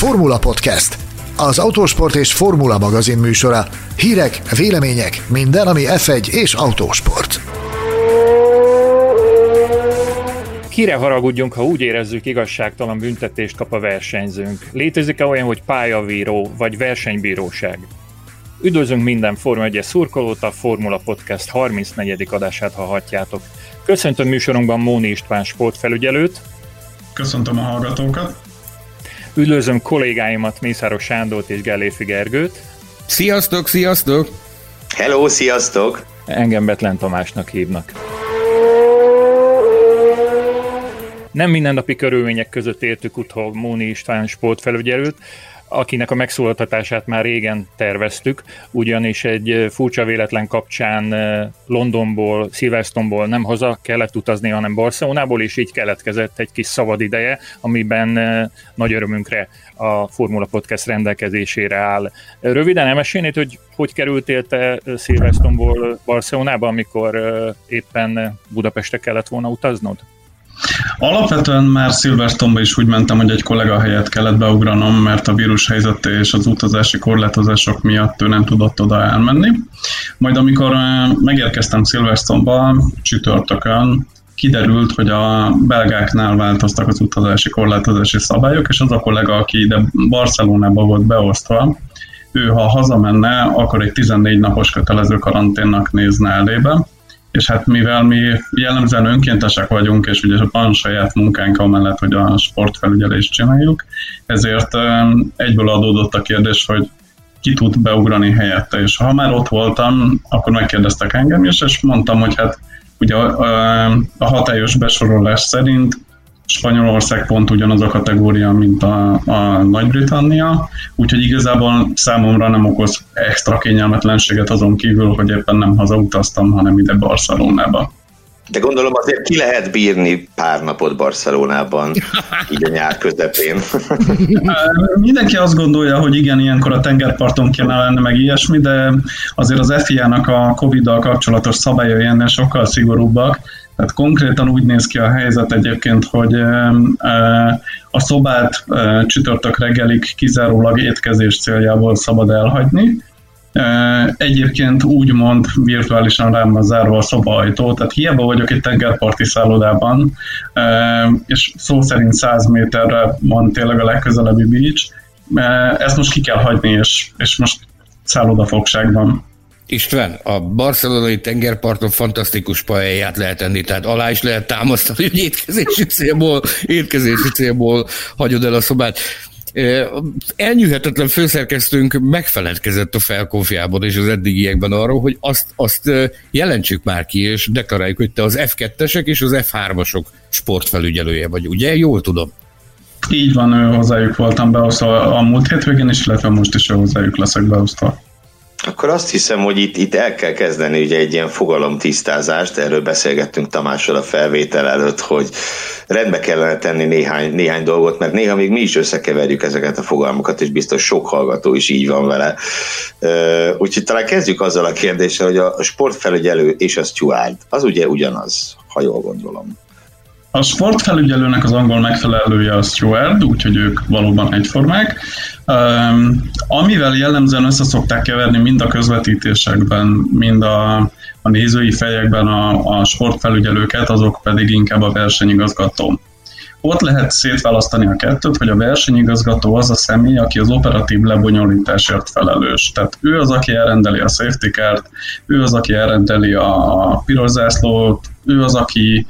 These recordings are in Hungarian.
Formula Podcast, az autósport és formula magazin műsora. Hírek, vélemények, minden, ami F1 és autósport. Kire haragudjunk, ha úgy érezzük, igazságtalan büntetést kap a versenyzőnk? Létezik-e olyan, hogy pályavíró vagy versenybíróság? Üdvözlünk minden Forma 1 szurkolót, a Formula Podcast 34. adását hallhatjátok. Köszöntöm műsorunkban Móni István sportfelügyelőt. Köszöntöm a hallgatókat. Üdvözlöm kollégáimat, Mészáros Sándort és Gelléfi Gergőt. Sziasztok, sziasztok! Hello, sziasztok! Engem Betlen Tamásnak hívnak. Nem mindennapi körülmények között értük utol Móni István sportfelügyelőt, akinek a megszólaltatását már régen terveztük, ugyanis egy furcsa véletlen kapcsán Londonból, Silverstoneból nem haza kellett utazni, hanem Barcelonából, és így keletkezett egy kis szabad ideje, amiben nagy örömünkre a Formula Podcast rendelkezésére áll. Röviden elmesélnéd, hogy hogy kerültél te Silverstoneból Barcelonába, amikor éppen Budapestre kellett volna utaznod? Alapvetően már Silverstone-ba is úgy mentem, hogy egy kollega helyett kellett beugranom, mert a vírus helyzet és az utazási korlátozások miatt ő nem tudott oda elmenni. Majd amikor megérkeztem Silverstone-ba csütörtökön, kiderült, hogy a belgáknál változtak az utazási korlátozási szabályok, és az a kollega, aki ide Barcelonába volt beosztva, ő ha hazamenne, akkor egy 14 napos kötelező karanténnak nézne elébe, és hát mivel mi jellemzően önkéntesek vagyunk, és ugye van saját munkánk amellett, hogy a sportfelügyelést csináljuk, ezért egyből adódott a kérdés, hogy ki tud beugrani helyette, és ha már ott voltam, akkor megkérdeztek engem is, és mondtam, hogy hát ugye a, hatályos besorolás szerint Spanyolország pont ugyanaz a kategória, mint a, a Nagy-Britannia, úgyhogy igazából számomra nem okoz extra kényelmetlenséget azon kívül, hogy éppen nem hazautaztam, hanem ide Barcelonába. De gondolom azért ki lehet bírni pár napot Barcelonában, így a nyár közepén. Mindenki azt gondolja, hogy igen, ilyenkor a tengerparton kéne lenni, meg ilyesmi, de azért az FIA-nak a Covid-dal kapcsolatos szabályai ennél sokkal szigorúbbak, tehát konkrétan úgy néz ki a helyzet egyébként, hogy a szobát csütörtök reggelig kizárólag étkezés céljából szabad elhagyni. Egyébként úgymond virtuálisan rám van zárva a szobaajtó, tehát hiába vagyok egy tengerparti szállodában, és szó szerint 100 méterre van tényleg a legközelebbi beach, ezt most ki kell hagyni, és, és most szállodafogságban. István, a barcelonai tengerparton fantasztikus paelját lehet enni, tehát alá is lehet támasztani, hogy étkezési célból, étkezési célból hagyod el a szobát. Elnyűhetetlen főszerkesztőnk megfeledkezett a felkonfiában és az eddigiekben arról, hogy azt, azt jelentsük már ki, és deklaráljuk, hogy te az F2-esek és az F3-asok sportfelügyelője vagy, ugye? Jól tudom. Így van, hozzájuk voltam beosztva a múlt hétvégén is, illetve most is hozzájuk leszek beosztva. Akkor azt hiszem, hogy itt, itt el kell kezdeni ugye egy ilyen fogalomtisztázást, erről beszélgettünk Tamással a felvétel előtt, hogy rendbe kellene tenni néhány, néhány dolgot, mert néha még mi is összekeverjük ezeket a fogalmakat, és biztos sok hallgató is így van vele. Úgyhogy talán kezdjük azzal a kérdéssel, hogy a sportfelügyelő és a steward, az ugye ugyanaz, ha jól gondolom. A sportfelügyelőnek az angol megfelelője a steward, úgyhogy ők valóban egyformák. Um, amivel jellemzően össze szokták keverni mind a közvetítésekben, mind a, a nézői fejekben a, a sportfelügyelőket, azok pedig inkább a versenyigazgató. Ott lehet szétválasztani a kettőt, hogy a versenyigazgató az a személy, aki az operatív lebonyolításért felelős. Tehát ő az, aki elrendeli a safety car ő az, aki elrendeli a piros zászlót, ő az, aki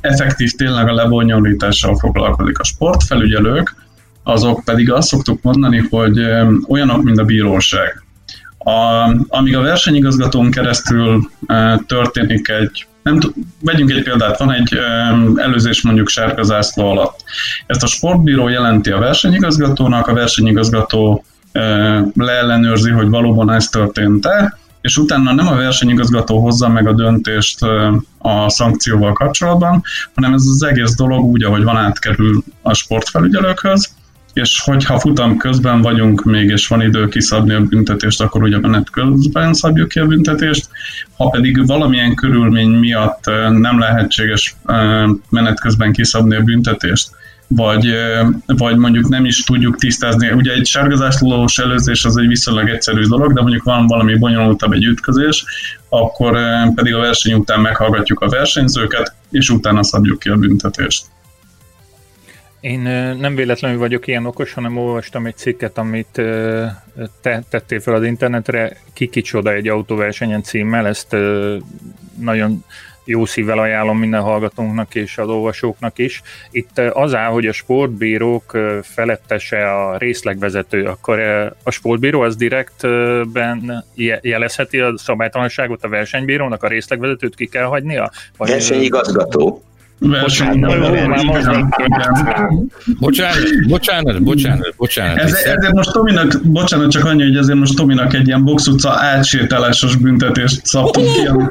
effektív tényleg a lebonyolítással foglalkozik. A sportfelügyelők, azok pedig azt szoktuk mondani, hogy olyanok, mint a bíróság. A, amíg a versenyigazgatón keresztül e, történik egy, nem t- vegyünk egy példát, van egy előzés mondjuk sárga zászló alatt. Ezt a sportbíró jelenti a versenyigazgatónak, a versenyigazgató leellenőrzi, hogy valóban ez történt-e, és utána nem a versenyigazgató hozza meg a döntést a szankcióval kapcsolatban, hanem ez az egész dolog úgy, ahogy van átkerül a sportfelügyelőkhöz, és hogyha futam közben vagyunk még, és van idő kiszabni a büntetést, akkor ugye menet közben szabjuk ki a büntetést. Ha pedig valamilyen körülmény miatt nem lehetséges menet közben kiszabni a büntetést, vagy, vagy mondjuk nem is tudjuk tisztázni. Ugye egy sárgazáslós előzés az egy viszonylag egyszerű dolog, de mondjuk van valami bonyolultabb egy ütközés, akkor pedig a verseny után meghallgatjuk a versenyzőket, és utána szabjuk ki a büntetést. Én nem véletlenül vagyok ilyen okos, hanem olvastam egy cikket, amit te tettél fel az internetre, ki kicsoda egy autóversenyen címmel, ezt nagyon jó szívvel ajánlom minden hallgatónknak és az olvasóknak is. Itt az áll, hogy a sportbírók felettese a részlegvezető, akkor a sportbíró az direktben jelezheti a szabálytalanságot a versenybírónak, a részlegvezetőt ki kell hagynia? Vagy Versenyigazgató. Bocsánat, bocsánat, bocsánat, bocsánat. Ez, ezért most Tominak, bocsánat, csak annyi, hogy ezért most Tominak egy ilyen box utca átsétálásos büntetést szabtunk ki, amit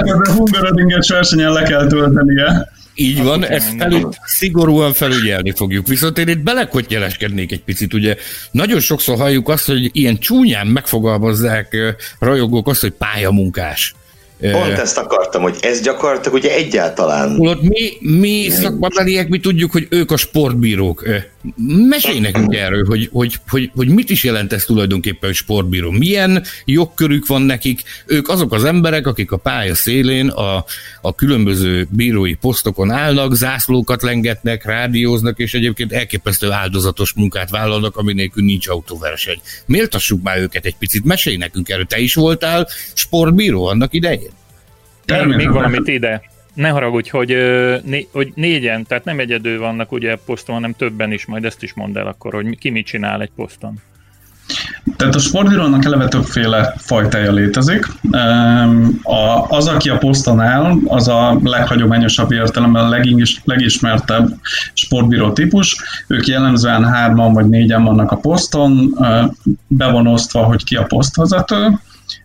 a Hungaroringet versenyen le kell töltenie. Így van, ezt felül, szigorúan felügyelni fogjuk. Viszont én itt belekottyeleskednék egy picit, ugye nagyon sokszor halljuk azt, hogy ilyen csúnyán megfogalmazzák rajongók azt, hogy pályamunkás. Pont ezt akartam, hogy ez gyakorlatilag ugye egyáltalán... Ott mi, mi szakmabeliek, mi tudjuk, hogy ők a sportbírók. Mesélj nekünk erről, hogy, hogy, hogy, hogy mit is jelent ez tulajdonképpen, hogy sportbíró. Milyen jogkörük van nekik? Ők azok az emberek, akik a pálya szélén a, a különböző bírói posztokon állnak, zászlókat lengetnek, rádióznak, és egyébként elképesztő áldozatos munkát vállalnak, ami nélkül nincs autóverseny. Méltassuk már őket egy picit, mesélj nekünk erről. Te is voltál sportbíró annak idején? Még, még valamit ide. Ne haragudj, hogy, né, hogy négyen, tehát nem egyedül vannak ugye poszton, hanem többen is, majd ezt is mondd el akkor, hogy ki mit csinál egy poszton. Tehát a sportbírónak eleve többféle fajtája létezik. Az, aki a poszton áll, az a leghagyományosabb értelemben a legismertebb sportbíró típus. Ők jellemzően hárman vagy négyen vannak a poszton, be van osztva, hogy ki a posztvezető,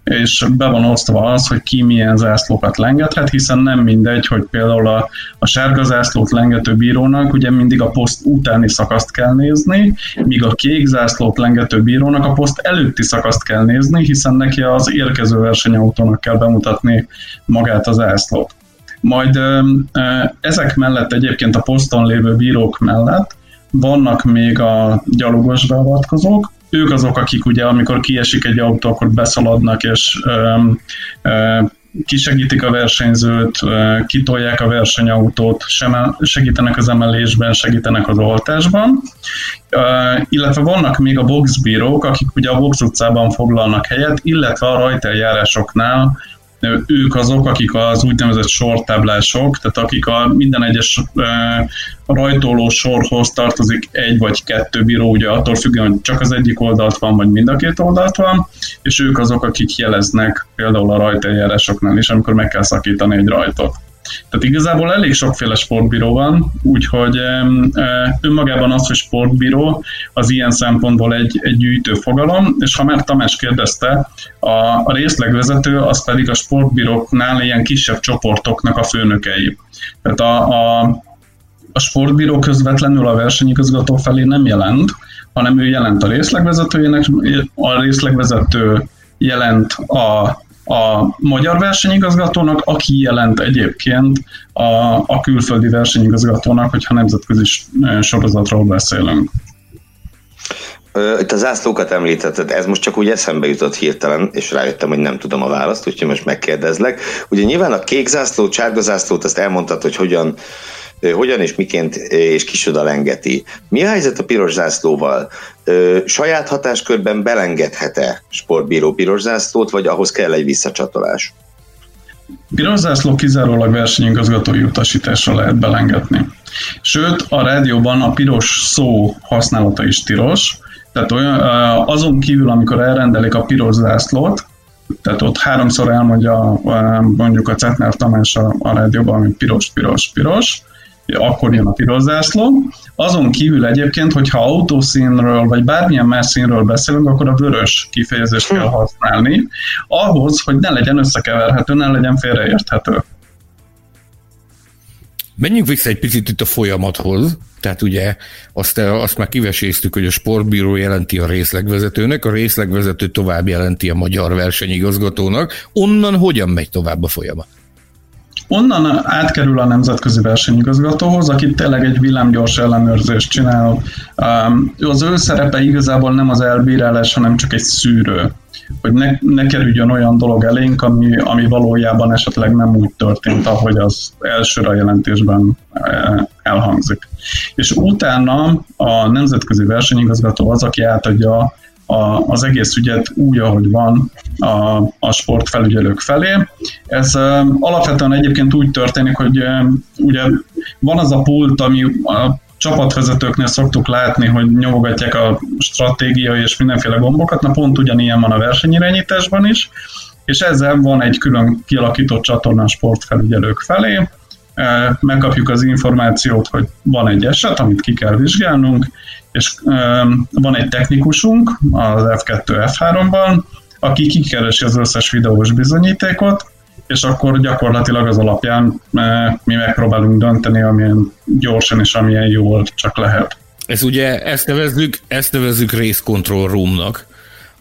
és be van osztva az, hogy ki milyen zászlókat lengethet, hiszen nem mindegy, hogy például a, a sárga zászlót lengető bírónak ugye mindig a poszt utáni szakaszt kell nézni, míg a kék zászlót lengető bírónak a poszt előtti szakaszt kell nézni, hiszen neki az érkező versenyautónak kell bemutatni magát az zászlót. Majd ezek mellett egyébként a poszton lévő bírók mellett vannak még a gyalogos beavatkozók, ők azok, akik ugye, amikor kiesik egy autó, akkor beszaladnak, és um, kisegítik a versenyzőt, kitolják a versenyautót, segítenek az emelésben, segítenek az oltásban, illetve vannak még a boxbírók, akik ugye a box utcában foglalnak helyet, illetve a rajteljárásoknál ők azok, akik az úgynevezett sortáblások, tehát akik a minden egyes rajtoló sorhoz tartozik egy vagy kettő bíró, ugye attól függően, hogy csak az egyik oldalt van, vagy mind a két oldalt van, és ők azok, akik jeleznek például a rajteljárásoknál is, amikor meg kell szakítani egy rajtot. Tehát igazából elég sokféle sportbíró van, úgyhogy önmagában az, hogy sportbíró, az ilyen szempontból egy, egy gyűjtő fogalom, és ha már Tamás kérdezte, a, a részlegvezető az pedig a sportbíróknál ilyen kisebb csoportoknak a főnökei. Tehát a, a, a sportbíró közvetlenül a versenyigazgató felé nem jelent, hanem ő jelent a részlegvezetőjének, a részlegvezető jelent a a magyar versenyigazgatónak, aki jelent egyébként a, a külföldi versenyigazgatónak, hogyha nemzetközi sorozatról beszélünk. Itt az zászlókat említetted, ez most csak úgy eszembe jutott hirtelen, és rájöttem, hogy nem tudom a választ, úgyhogy most megkérdezlek. Ugye nyilván a kék zászló, sárga zászlót, azt elmondtad, hogy hogyan hogyan és miként és kisoda lengeti. Mi a helyzet a piros zászlóval? Saját hatáskörben belengedhet-e sportbíró piros zászlót, vagy ahhoz kell egy visszacsatolás? Piros zászló kizárólag versenyigazgatói utasításra lehet belengetni. Sőt, a rádióban a piros szó használata is tilos, tehát olyan, azon kívül, amikor elrendelik a piros zászlót, tehát ott háromszor elmondja mondjuk a Cetner Tamás a, a rádióban, hogy piros, piros, piros, akkor jön a piros zászló. Azon kívül egyébként, hogyha autószínről vagy bármilyen más színről beszélünk, akkor a vörös kifejezést kell használni, ahhoz, hogy ne legyen összekeverhető, ne legyen félreérthető. Menjünk vissza egy picit itt a folyamathoz. Tehát ugye azt, azt már kiveséztük, hogy a sportbíró jelenti a részlegvezetőnek, a részlegvezető tovább jelenti a magyar versenyigazgatónak. Onnan hogyan megy tovább a folyamat? Onnan átkerül a nemzetközi versenyigazgatóhoz, aki tényleg egy villámgyors ellenőrzést csinál. Az ő szerepe igazából nem az elbírálás, hanem csak egy szűrő hogy ne, ne kerüljön olyan dolog elénk, ami, ami valójában esetleg nem úgy történt, ahogy az elsőre a jelentésben e, elhangzik. És utána a nemzetközi versenyigazgató az, aki átadja a, az egész ügyet úgy, ahogy van a, a sportfelügyelők felé. Ez alapvetően egyébként úgy történik, hogy ugye van az a pult, ami a csapatvezetőknél szoktuk látni, hogy nyomogatják a stratégiai és mindenféle gombokat, na pont ugyanilyen van a versenyirányításban is, és ezzel van egy külön kialakított csatorna a sportfelügyelők felé, megkapjuk az információt, hogy van egy eset, amit ki kell vizsgálnunk, és van egy technikusunk az F2, F3-ban, aki kikeresi az összes videós bizonyítékot, és akkor gyakorlatilag az alapján mi megpróbálunk dönteni, amilyen gyorsan és amilyen jól csak lehet. Ez ugye, ezt nevezzük, ezt nevezzük race control roomnak,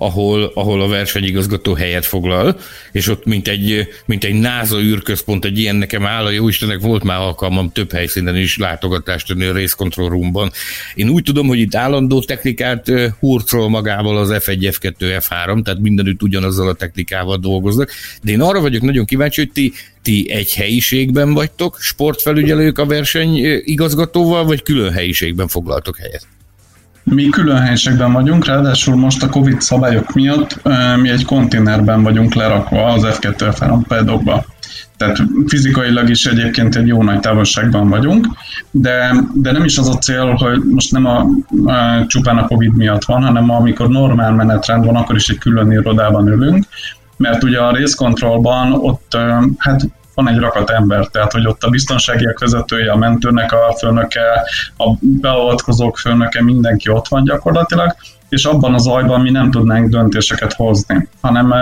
ahol, ahol a versenyigazgató helyet foglal, és ott mint egy, mint egy NASA űrközpont, egy ilyen nekem áll, a Istenek volt már alkalmam több helyszínen is látogatást tenni a Race Control Roomban. Én úgy tudom, hogy itt állandó technikát hurcol magával az F1, F2, F3, tehát mindenütt ugyanazzal a technikával dolgoznak, de én arra vagyok nagyon kíváncsi, hogy ti ti egy helyiségben vagytok, sportfelügyelők a verseny igazgatóval, vagy külön helyiségben foglaltok helyet? Mi külön helységben vagyunk, ráadásul most a Covid szabályok miatt mi egy konténerben vagyunk lerakva az F2 F3 pedokba. Tehát fizikailag is egyébként egy jó nagy távolságban vagyunk, de, de nem is az a cél, hogy most nem a, a, csupán a Covid miatt van, hanem amikor normál menetrend van, akkor is egy külön irodában ülünk, mert ugye a részkontrollban ott hát van egy rakat ember, tehát hogy ott a biztonságiak vezetője, a mentőnek a főnöke, a beavatkozók főnöke, mindenki ott van gyakorlatilag, és abban az zajban mi nem tudnánk döntéseket hozni, hanem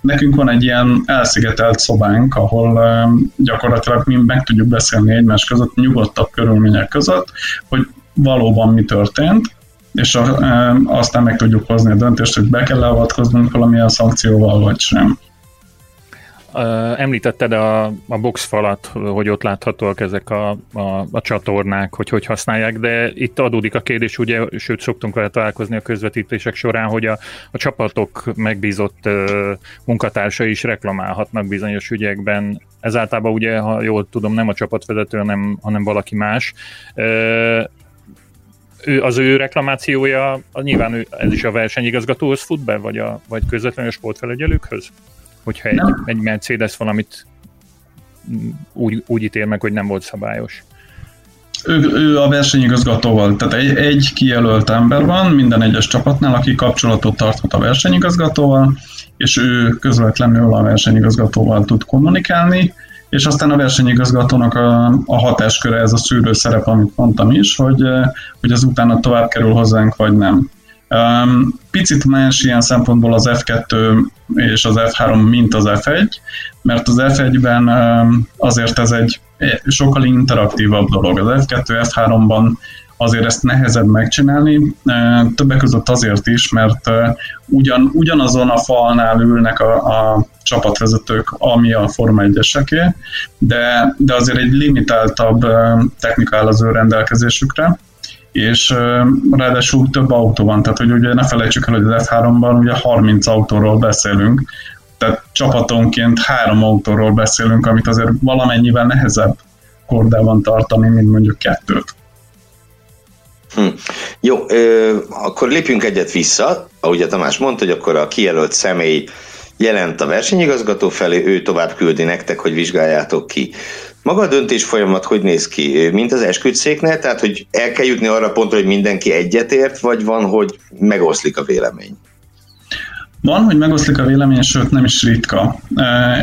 nekünk van egy ilyen elszigetelt szobánk, ahol gyakorlatilag mi meg tudjuk beszélni egymás között, nyugodtabb körülmények között, hogy valóban mi történt, és a, aztán meg tudjuk hozni a döntést, hogy be kell avatkoznunk valamilyen szankcióval, vagy sem. Említetted a, a boxfalat, hogy ott láthatóak ezek a, a, a csatornák, hogy hogy használják, de itt adódik a kérdés, ugye, sőt szoktunk vele találkozni a közvetítések során, hogy a, a csapatok megbízott uh, munkatársai is reklamálhatnak bizonyos ügyekben. Ezáltal ugye, ha jól tudom, nem a csapatvezető, hanem, hanem valaki más. Uh, ő, az ő reklamációja, nyilván ő, ez is a versenyigazgatóhoz fut be, vagy, a, vagy közvetlenül a sportfelügyelőkhöz? Hogyha egy, egy Mercedes valamit úgy, úgy ítél meg, hogy nem volt szabályos. Ő, ő a versenyigazgatóval, tehát egy, egy kijelölt ember van minden egyes csapatnál, aki kapcsolatot tarthat a versenyigazgatóval, és ő közvetlenül a versenyigazgatóval tud kommunikálni, és aztán a versenyigazgatónak a, a hatásköre, ez a szűrő szerep, amit mondtam is, hogy, hogy az utána tovább kerül hozzánk, vagy nem. Um, picit más ilyen szempontból az F2 és az F3, mint az F1, mert az F1-ben um, azért ez egy sokkal interaktívabb dolog. Az F2, F3-ban azért ezt nehezebb megcsinálni, uh, többek között azért is, mert uh, ugyan, ugyanazon a falnál ülnek a, a csapatvezetők, ami a Forma 1 de, de azért egy limitáltabb technika áll az ő rendelkezésükre, és ráadásul több autó van, tehát hogy ugye ne felejtsük el, hogy az F3-ban ugye 30 autóról beszélünk, tehát csapatonként három autóról beszélünk, amit azért valamennyivel nehezebb kordában tartani, mint mondjuk kettőt. Hm. Jó, ö, akkor lépjünk egyet vissza. Ahogy a Tamás mondta, hogy akkor a kijelölt személy jelent a versenyigazgató felé, ő tovább küldi nektek, hogy vizsgáljátok ki. Maga a döntés folyamat hogy néz ki? Mint az esküdszéknél, tehát hogy el kell jutni arra pontra, hogy mindenki egyetért, vagy van, hogy megoszlik a vélemény? Van, hogy megoszlik a vélemény, sőt nem is ritka.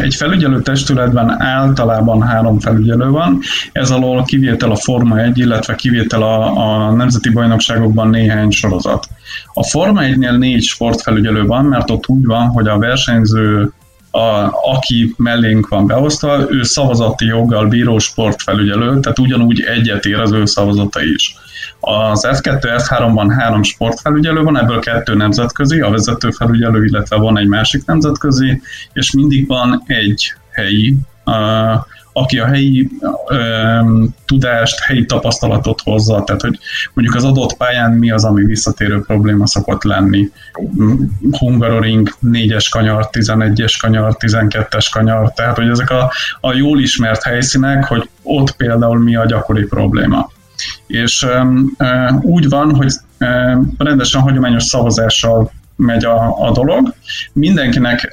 Egy felügyelő testületben általában három felügyelő van, ez alól kivétel a Forma 1, illetve kivétel a, a nemzeti bajnokságokban néhány sorozat. A Forma 1-nél négy sportfelügyelő van, mert ott úgy van, hogy a versenyző a, aki mellénk van beosztva, ő szavazati joggal bíró sportfelügyelő, tehát ugyanúgy egyet ér az ő szavazata is. Az F2, F3-ban három sportfelügyelő van, ebből kettő nemzetközi, a vezetőfelügyelő, illetve van egy másik nemzetközi, és mindig van egy helyi, aki a helyi ö, tudást, helyi tapasztalatot hozza, tehát hogy mondjuk az adott pályán mi az, ami visszatérő probléma szokott lenni. Hungaroring 4-es kanyar, 11-es kanyar, 12-es kanyar, tehát hogy ezek a, a jól ismert helyszínek, hogy ott például mi a gyakori probléma. És ö, úgy van, hogy ö, rendesen hagyományos szavazással megy a, a dolog. Mindenkinek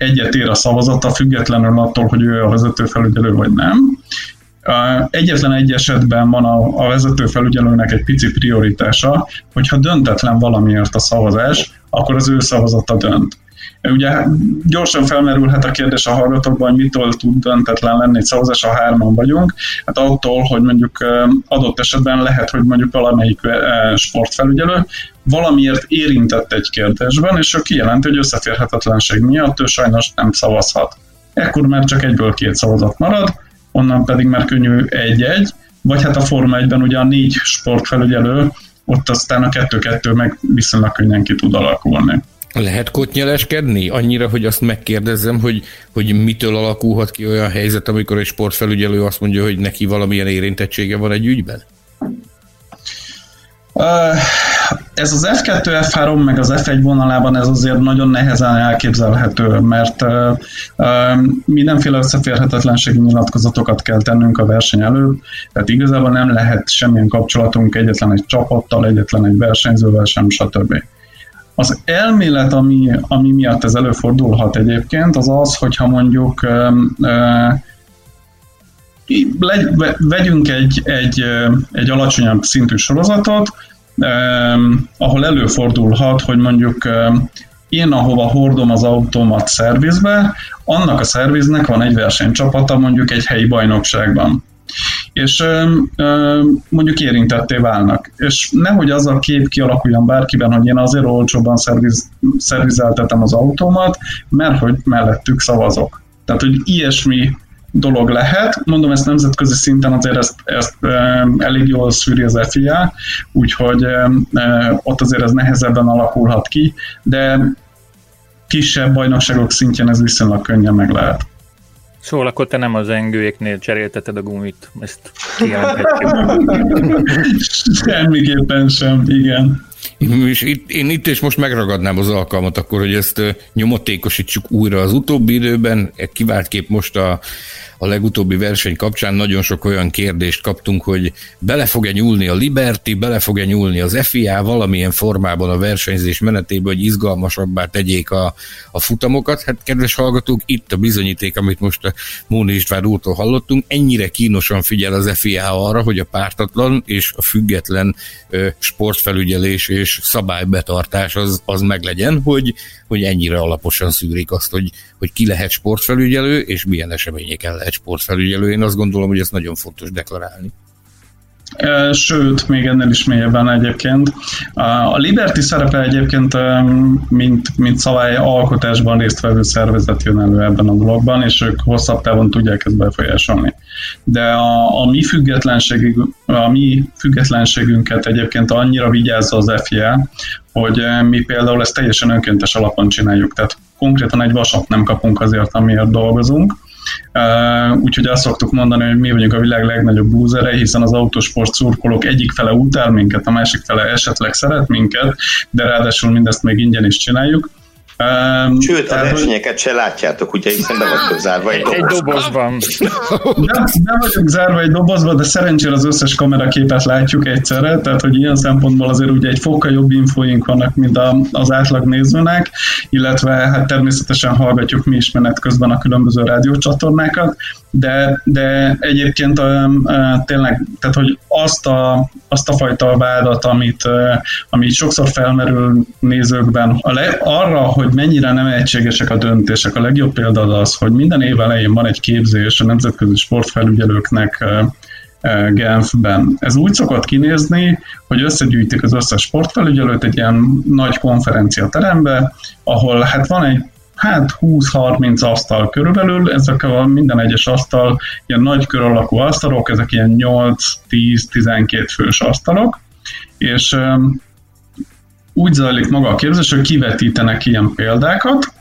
egyet ér a szavazata, függetlenül attól, hogy ő a vezetőfelügyelő vagy nem. Egyetlen egy esetben van a, a vezetőfelügyelőnek egy pici prioritása, hogyha döntetlen valamiért a szavazás, akkor az ő szavazata dönt. Ugye gyorsan felmerülhet a kérdés a hallgatókban, hogy mitől tud döntetlen lenni egy szavazás, ha hárman vagyunk. Hát attól, hogy mondjuk adott esetben lehet, hogy mondjuk valamelyik sportfelügyelő valamiért érintett egy kérdésben, és ő kijelenti, hogy összeférhetetlenség miatt ő sajnos nem szavazhat. Ekkor már csak egyből két szavazat marad, onnan pedig már könnyű egy-egy, vagy hát a Forma 1-ben ugye a négy sportfelügyelő, ott aztán a kettő-kettő meg viszonylag könnyen ki tud alakulni. Lehet kotnyeleskedni? Annyira, hogy azt megkérdezzem, hogy, hogy mitől alakulhat ki olyan helyzet, amikor egy sportfelügyelő azt mondja, hogy neki valamilyen érintettsége van egy ügyben? Ez az F2, F3 meg az F1 vonalában ez azért nagyon nehezen elképzelhető, mert mindenféle összeférhetetlenségi nyilatkozatokat kell tennünk a verseny előtt, tehát igazából nem lehet semmilyen kapcsolatunk egyetlen egy csapattal, egyetlen egy versenyzővel sem, stb. Az elmélet, ami, ami miatt ez előfordulhat egyébként, az az, hogyha mondjuk vegyünk egy, egy, egy alacsonyabb szintű sorozatot, ahol előfordulhat, hogy mondjuk én, ahova hordom az autómat szervizbe, annak a szerviznek van egy versenycsapata mondjuk egy helyi bajnokságban és ö, mondjuk érintetté válnak. És nehogy az a kép kialakuljon bárkiben, hogy én azért olcsóban szerviz, szervizeltetem az autómat, mert hogy mellettük szavazok. Tehát, hogy ilyesmi dolog lehet. Mondom, ezt nemzetközi szinten azért ezt, ezt elég jól szűri az FIA, úgyhogy ott azért ez nehezebben alakulhat ki, de kisebb bajnokságok szintjén ez viszonylag könnyen meg lehet. Szóval akkor te nem az engőjéknél cserélteted a gumit, ezt kijelenthetjük. Semmiképpen sem, igen. És itt, én itt és most megragadnám az alkalmat akkor, hogy ezt nyomatékosítsuk újra az utóbbi időben. Kiváltképp most a a legutóbbi verseny kapcsán nagyon sok olyan kérdést kaptunk, hogy bele fog-e nyúlni a Liberty, bele fog-e nyúlni az FIA valamilyen formában a versenyzés menetébe, hogy izgalmasabbá tegyék a, a futamokat. Hát kedves hallgatók, itt a bizonyíték, amit most a Móni István úrtól hallottunk, ennyire kínosan figyel az FIA arra, hogy a pártatlan és a független ö, sportfelügyelés és szabálybetartás az, az meglegyen, hogy, hogy ennyire alaposan szűrik azt, hogy, hogy ki lehet sportfelügyelő, és milyen eseményeken lehet sportfelügyelő. Én azt gondolom, hogy ez nagyon fontos deklarálni. Sőt, még ennél is mélyebben egyébként. A Liberty szerepe egyébként, mint, mint szabály alkotásban résztvevő szervezet jön elő ebben a dologban, és ők hosszabb távon tudják ezt befolyásolni. De a, a, mi függetlenségünk, a mi függetlenségünket egyébként annyira vigyázza az FIA, hogy mi például ezt teljesen önkéntes alapon csináljuk. Tehát konkrétan egy vasat nem kapunk azért, amiért dolgozunk, úgyhogy azt szoktuk mondani, hogy mi vagyunk a világ legnagyobb búzere, hiszen az autosport szurkolók egyik fele utál minket, a másik fele esetleg szeret minket, de ráadásul mindezt még ingyen is csináljuk. Um, Sőt, a versenyeket se látjátok, ugye, hiszen be vagytok zárva egy, egy dobozban. Nem, nem vagyunk zárva egy dobozban, de szerencsére az összes kameraképet látjuk egyszerre, tehát hogy ilyen szempontból azért ugye egy fokkal jobb infóink vannak, mint a, az átlag nézőnek, illetve hát természetesen hallgatjuk mi is menet közben a különböző rádiócsatornákat, de, de egyébként a, a, tényleg, tehát hogy azt a, azt a fajta vádat, amit, amit sokszor felmerül nézőkben, a le, arra, hogy mennyire nem egységesek a döntések, a legjobb példa az, hogy minden év elején van egy képzés a nemzetközi sportfelügyelőknek Genfben. Ez úgy szokott kinézni, hogy összegyűjtik az összes sportfelügyelőt egy ilyen nagy konferencia terembe, ahol hát van egy hát 20-30 asztal körülbelül, ezek a minden egyes asztal ilyen nagy kör alakú asztalok, ezek ilyen 8-10-12 fős asztalok, és úgy zajlik maga a képzés, hogy kivetítenek ilyen példákat,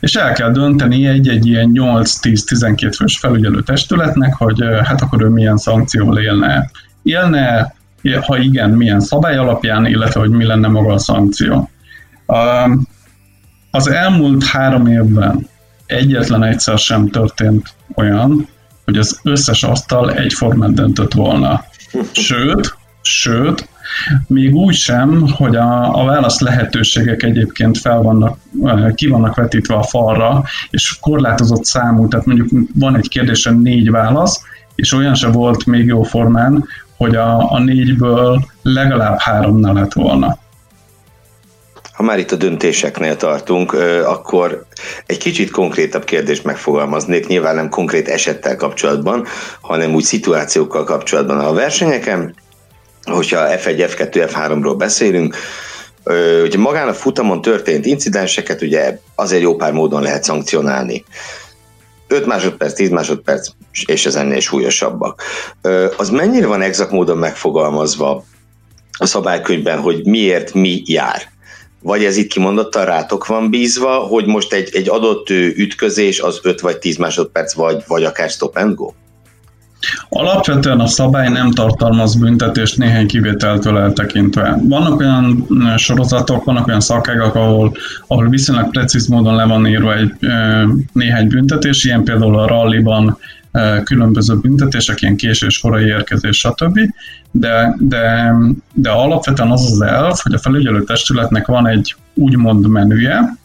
és el kell dönteni egy-egy ilyen 8-10-12 fős felügyelő testületnek, hogy hát akkor ő milyen szankcióval élne. Élne, ha igen, milyen szabály alapján, illetve hogy mi lenne maga a szankció. Az elmúlt három évben egyetlen egyszer sem történt olyan, hogy az összes asztal egyformán döntött volna. Sőt, sőt, még úgy sem, hogy a, a válasz lehetőségek egyébként fel vannak, ki vannak vetítve a falra, és korlátozott számú, tehát mondjuk van egy kérdésen négy válasz, és olyan se volt még jó formán, hogy a, a négyből legalább három ne lett volna. Ha már itt a döntéseknél tartunk, akkor egy kicsit konkrétabb kérdést megfogalmaznék, nyilván nem konkrét esettel kapcsolatban, hanem úgy szituációkkal kapcsolatban. A versenyeken hogyha F1, F2, F3-ról beszélünk, hogy magán a futamon történt incidenseket ugye azért jó pár módon lehet szankcionálni. 5 másodperc, 10 másodperc, és ez ennél súlyosabbak. Az mennyire van exakt módon megfogalmazva a szabálykönyvben, hogy miért mi jár? Vagy ez itt kimondottan rátok van bízva, hogy most egy, egy adott ütközés az 5 vagy 10 másodperc, vagy, vagy akár stop and go? Alapvetően a szabály nem tartalmaz büntetést néhány kivételtől eltekintve. Vannak olyan sorozatok, vannak olyan szakágak, ahol, ahol viszonylag precíz módon le van írva egy néhány büntetés, ilyen például a ralliban különböző büntetések, ilyen késés, korai érkezés, stb. De, de, de alapvetően az az elv, hogy a felügyelő testületnek van egy úgymond menüje,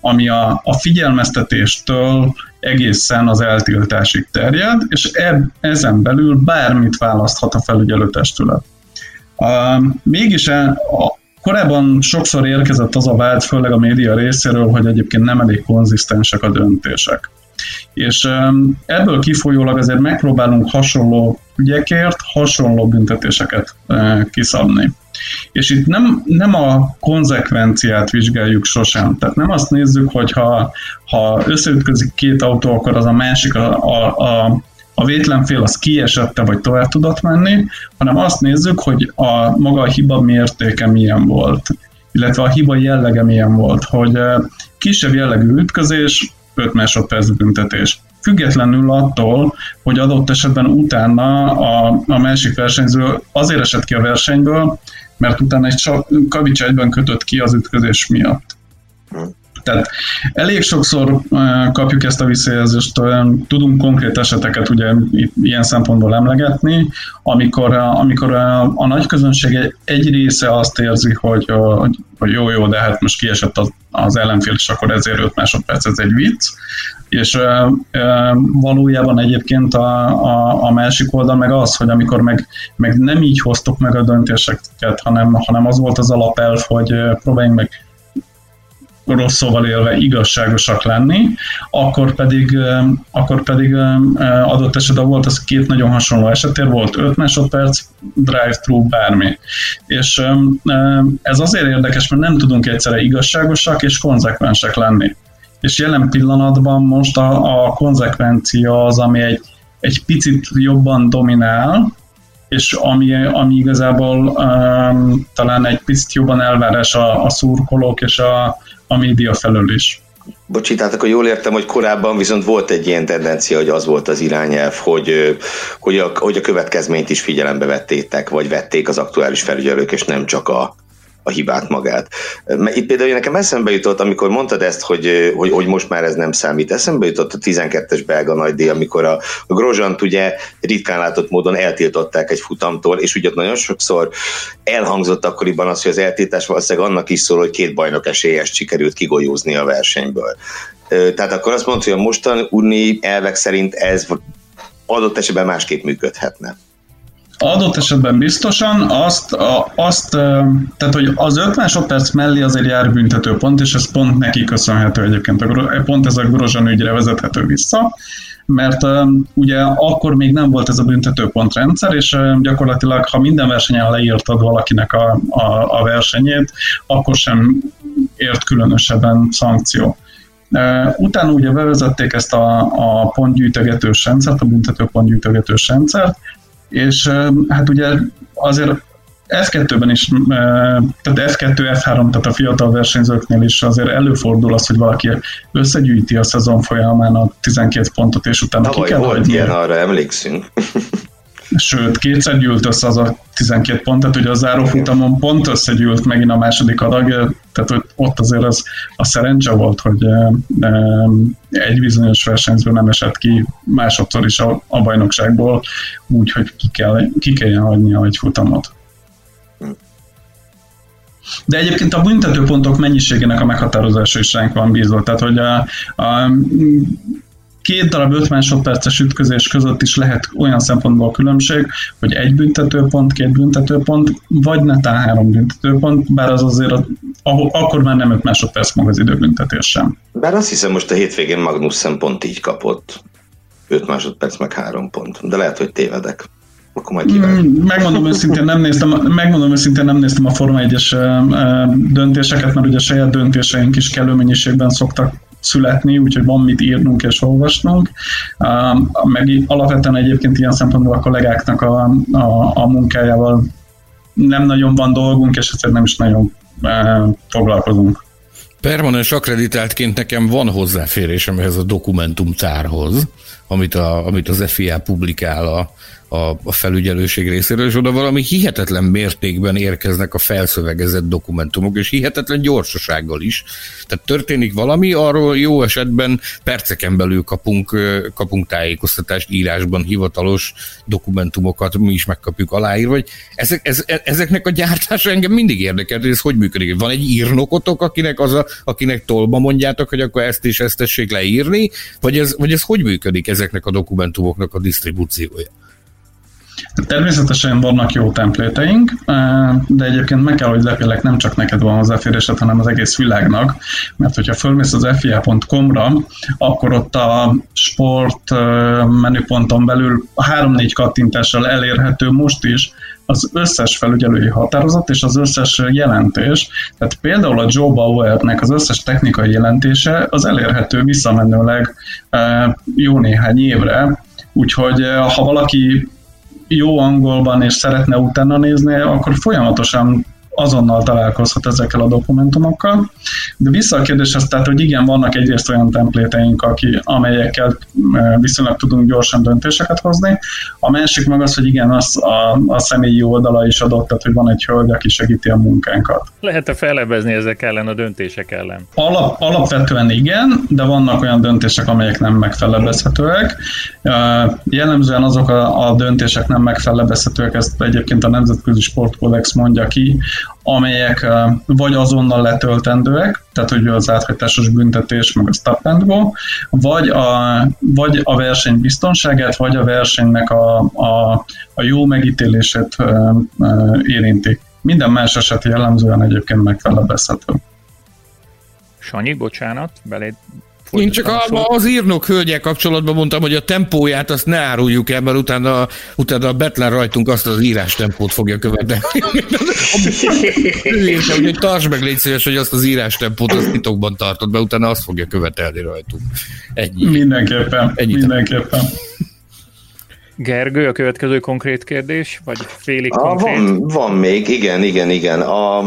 ami a, a figyelmeztetéstől egészen az eltiltásig terjed, és eb, ezen belül bármit választhat a felügyelőtestület. Uh, mégis a, a, korábban sokszor érkezett az a vád, főleg a média részéről, hogy egyébként nem elég konzisztensek a döntések. És ebből kifolyólag azért megpróbálunk hasonló ügyekért hasonló büntetéseket uh, kiszabni. És itt nem, nem a konzekvenciát vizsgáljuk sosem. Tehát nem azt nézzük, hogy ha, ha összeütközik két autó, akkor az a másik a, a, a a vétlenfél az kiesette, vagy tovább tudott menni, hanem azt nézzük, hogy a maga a hiba mértéke milyen volt, illetve a hiba jellege milyen volt, hogy kisebb jellegű ütközés, 5 másodperc büntetés. Függetlenül attól, hogy adott esetben utána a, a másik versenyző azért esett ki a versenyből, mert utána egy kavics egyben kötött ki az ütközés miatt. Tehát elég sokszor kapjuk ezt a visszajelzést, tudunk konkrét eseteket ugye ilyen szempontból emlegetni, amikor, amikor a, a nagy közönség egy, része azt érzi, hogy, hogy, hogy jó, jó, de hát most kiesett az, az ellenfél, és akkor ezért 5 másodperc, ez egy vicc, és valójában egyébként a, a, a másik oldal meg az, hogy amikor meg, meg nem így hoztok meg a döntéseket, hanem, hanem az volt az alapelv, hogy próbáljunk meg rossz szóval élve igazságosak lenni, akkor pedig, akkor pedig adott esetben volt az két nagyon hasonló esetér, volt 5 másodperc, drive-thru, bármi. És ez azért érdekes, mert nem tudunk egyszerre igazságosak és konzekvensek lenni. És jelen pillanatban most a, a konzekvencia az, ami egy, egy picit jobban dominál, és ami, ami igazából um, talán egy picit jobban elvárás a, a szurkolók és a, a média felől is. Bocsi, tehát akkor jól értem, hogy korábban viszont volt egy ilyen tendencia, hogy az volt az irányelv, hogy, hogy, a, hogy a következményt is figyelembe vettétek, vagy vették az aktuális felügyelők, és nem csak a, a hibát magát. Itt például nekem eszembe jutott, amikor mondtad ezt, hogy, hogy, hogy most már ez nem számít, eszembe jutott a 12-es belga nagydíj, amikor a, a Grozsant ugye ritkán látott módon eltiltották egy futamtól, és ugye nagyon sokszor elhangzott akkoriban az, hogy az eltiltás valószínűleg annak is szól, hogy két bajnok esélyes sikerült kigolyózni a versenyből. Tehát akkor azt mondta, hogy a mostani elvek szerint ez adott esetben másképp működhetne. Adott esetben biztosan azt, azt tehát hogy az 5 másodperc mellé azért jár büntetőpont, és ez pont neki köszönhető egyébként, pont ez a Grozsan ügyre vezethető vissza, mert ugye akkor még nem volt ez a büntetőpont rendszer, és gyakorlatilag, ha minden versenyen leírtad valakinek a, a, a versenyét, akkor sem ért különösebben szankció. Utána ugye bevezették ezt a, a pontgyűjtögetős rendszert, a büntető pontgyűjtögetős rendszert, és hát ugye azért F2-ben is, tehát F2, F3, tehát a fiatal versenyzőknél is azért előfordul az, hogy valaki összegyűjti a szezon folyamán a 12 pontot, és utána Na, ki kell volt hagyni. ilyen, arra emlékszünk. Sőt, kétszer gyűlt össze az a 12 pont, tehát ugye a zárófutamon pont összegyűlt megint a második adag, tehát ott azért az a szerencse volt, hogy egy bizonyos versenyző nem esett ki másodszor is a, a bajnokságból, úgyhogy ki, kell, ki kelljen hagynia egy futamot. De egyébként a büntetőpontok mennyiségének a meghatározása is ránk van bízva, tehát hogy a, a két darab 5 másodperces ütközés között is lehet olyan szempontból különbség, hogy egy büntetőpont, két büntetőpont, vagy netán három büntetőpont, bár az azért ahol, akkor már nem 5 másodperc maga az időbüntetés sem. Bár azt hiszem most a hétvégén Magnussen pont így kapott. 5 másodperc meg 3 pont. De lehet, hogy tévedek. Akkor majd mm, megmondom őszintén, nem néztem, megmondom őszintén, nem néztem a Forma 1-es döntéseket, mert ugye a saját döntéseink is kellő mennyiségben szoktak születni, úgyhogy van mit írnunk és olvasnunk. Meg alapvetően egyébként ilyen szempontból a kollégáknak a, a, a munkájával nem nagyon van dolgunk, és ezért nem is nagyon foglalkozunk. Permanens akreditáltként nekem van hozzáférésem ehhez a dokumentumtárhoz, amit, a, amit az FIA publikál a, a, a felügyelőség részéről, és oda valami hihetetlen mértékben érkeznek a felszövegezett dokumentumok, és hihetetlen gyorsasággal is. Tehát történik valami, arról jó esetben perceken belül kapunk, kapunk tájékoztatást írásban, hivatalos dokumentumokat, mi is megkapjuk aláírva, vagy ezek, ez, ezeknek a gyártása engem mindig érdekel, hogy ez hogy működik. Van egy írnokotok, akinek, az a, akinek tolba mondjátok, hogy akkor ezt és ezt tessék leírni, vagy ez, vagy ez hogy működik ezeknek a dokumentumoknak a disztribúciója? Természetesen vannak jó templéteink, de egyébként meg kell, hogy lepélek, nem csak neked van hozzáférésed, hanem az egész világnak, mert hogyha fölmész az fia.com-ra, akkor ott a sport menüponton belül 3-4 kattintással elérhető most is az összes felügyelői határozat és az összes jelentés. Tehát például a Joe Bauernek az összes technikai jelentése az elérhető visszamenőleg jó néhány évre, Úgyhogy ha valaki jó angolban és szeretne utána nézni, akkor folyamatosan azonnal találkozhat ezekkel a dokumentumokkal. De vissza a kérdéshez, tehát, hogy igen, vannak egyrészt olyan templéteink, aki, amelyekkel viszonylag tudunk gyorsan döntéseket hozni. A másik meg az, hogy igen, az a, a személyi oldala is adott, tehát hogy van egy hölgy, aki segíti a munkánkat. Lehet-e fellebezni ezek ellen a döntések ellen? Alap, alapvetően igen, de vannak olyan döntések, amelyek nem megfelebezhetőek. Jellemzően azok a, a döntések nem megfelebezhetőek, ezt egyébként a Nemzetközi Sportkodex mondja ki, amelyek vagy azonnal letöltendőek, tehát hogy az áthajtásos büntetés, meg a stop and go, vagy a, vagy a verseny biztonságát, vagy a versenynek a, a, a jó megítélését érintik. Minden más eset jellemzően egyébként megfelebezhető. Sanyi, bocsánat, beléd én csak a, az írnok hölgyel kapcsolatban mondtam, hogy a tempóját azt ne áruljuk el, mert utána, utána a Betlen rajtunk azt az írás tempót fogja követni. hogy tartsd meg, légy szíves, hogy azt az írás tempót azt titokban tartod be, utána azt fogja követelni rajtunk. Ennyi. Mindenképpen, Ennyi mindenképpen. Gergő, a következő konkrét kérdés, vagy félig konkrét? Ah, van, van még, igen, igen, igen. A,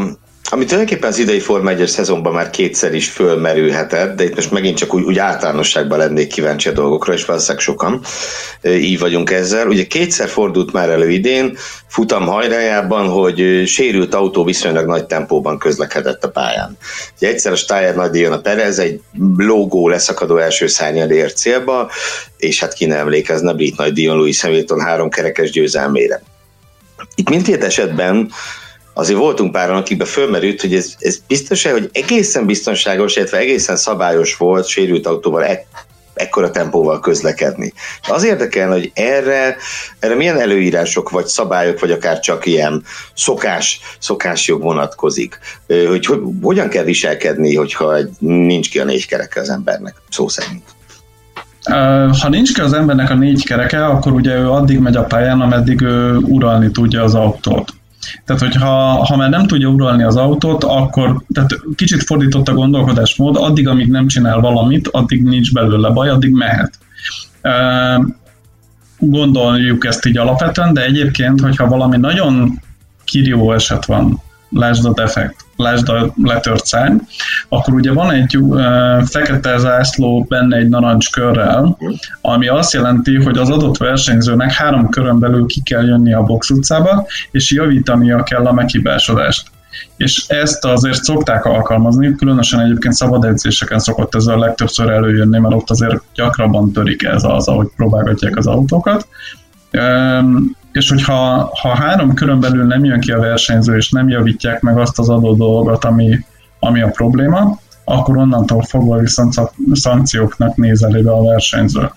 ami tulajdonképpen az idei Forma 1 szezonban már kétszer is fölmerülhetett, de itt most megint csak úgy, úgy általánosságban lennék kíváncsi a dolgokra, és valószínűleg sokan így vagyunk ezzel. Ugye kétszer fordult már elő idén, futam hajrájában, hogy sérült autó viszonylag nagy tempóban közlekedett a pályán. Ugye egyszer a Steyer nagy a Perez, egy logó leszakadó első szárnyal ért célba, és hát ki ne emlékezne Brit nagy díjon Louis Hamilton három kerekes győzelmére. Itt mindkét esetben azért voltunk páran, akikbe fölmerült, hogy ez, ez biztos-e, hogy egészen biztonságos, illetve egészen szabályos volt sérült autóval e, ekkora tempóval közlekedni. Az érdekel, hogy erre, erre milyen előírások, vagy szabályok, vagy akár csak ilyen szokás, szokásjog vonatkozik. Hogy, hogy hogyan kell viselkedni, hogyha nincs ki a négy kereke az embernek, szó szerint. Ha nincs ki az embernek a négy kereke, akkor ugye ő addig megy a pályán, ameddig ő uralni tudja az autót. Tehát, hogyha ha már nem tudja uralni az autót, akkor tehát kicsit fordított a gondolkodásmód, addig, amíg nem csinál valamit, addig nincs belőle baj, addig mehet. Gondoljuk ezt így alapvetően, de egyébként, hogyha valami nagyon kirívó eset van, lásd a defekt, lásd a letört szárny, akkor ugye van egy fekete zászló benne egy narancs körrel, ami azt jelenti, hogy az adott versenyzőnek három körön belül ki kell jönni a box utcába, és javítania kell a meghibásodást. És ezt azért szokták alkalmazni, különösen egyébként szabad edzéseken szokott ez a legtöbbször előjönni, mert ott azért gyakrabban törik ez az, ahogy próbálgatják az autókat és hogyha ha három körön belül nem jön ki a versenyző, és nem javítják meg azt az adott dolgot, ami, ami a probléma, akkor onnantól fogva viszont szankcióknak néz elébe a versenyző.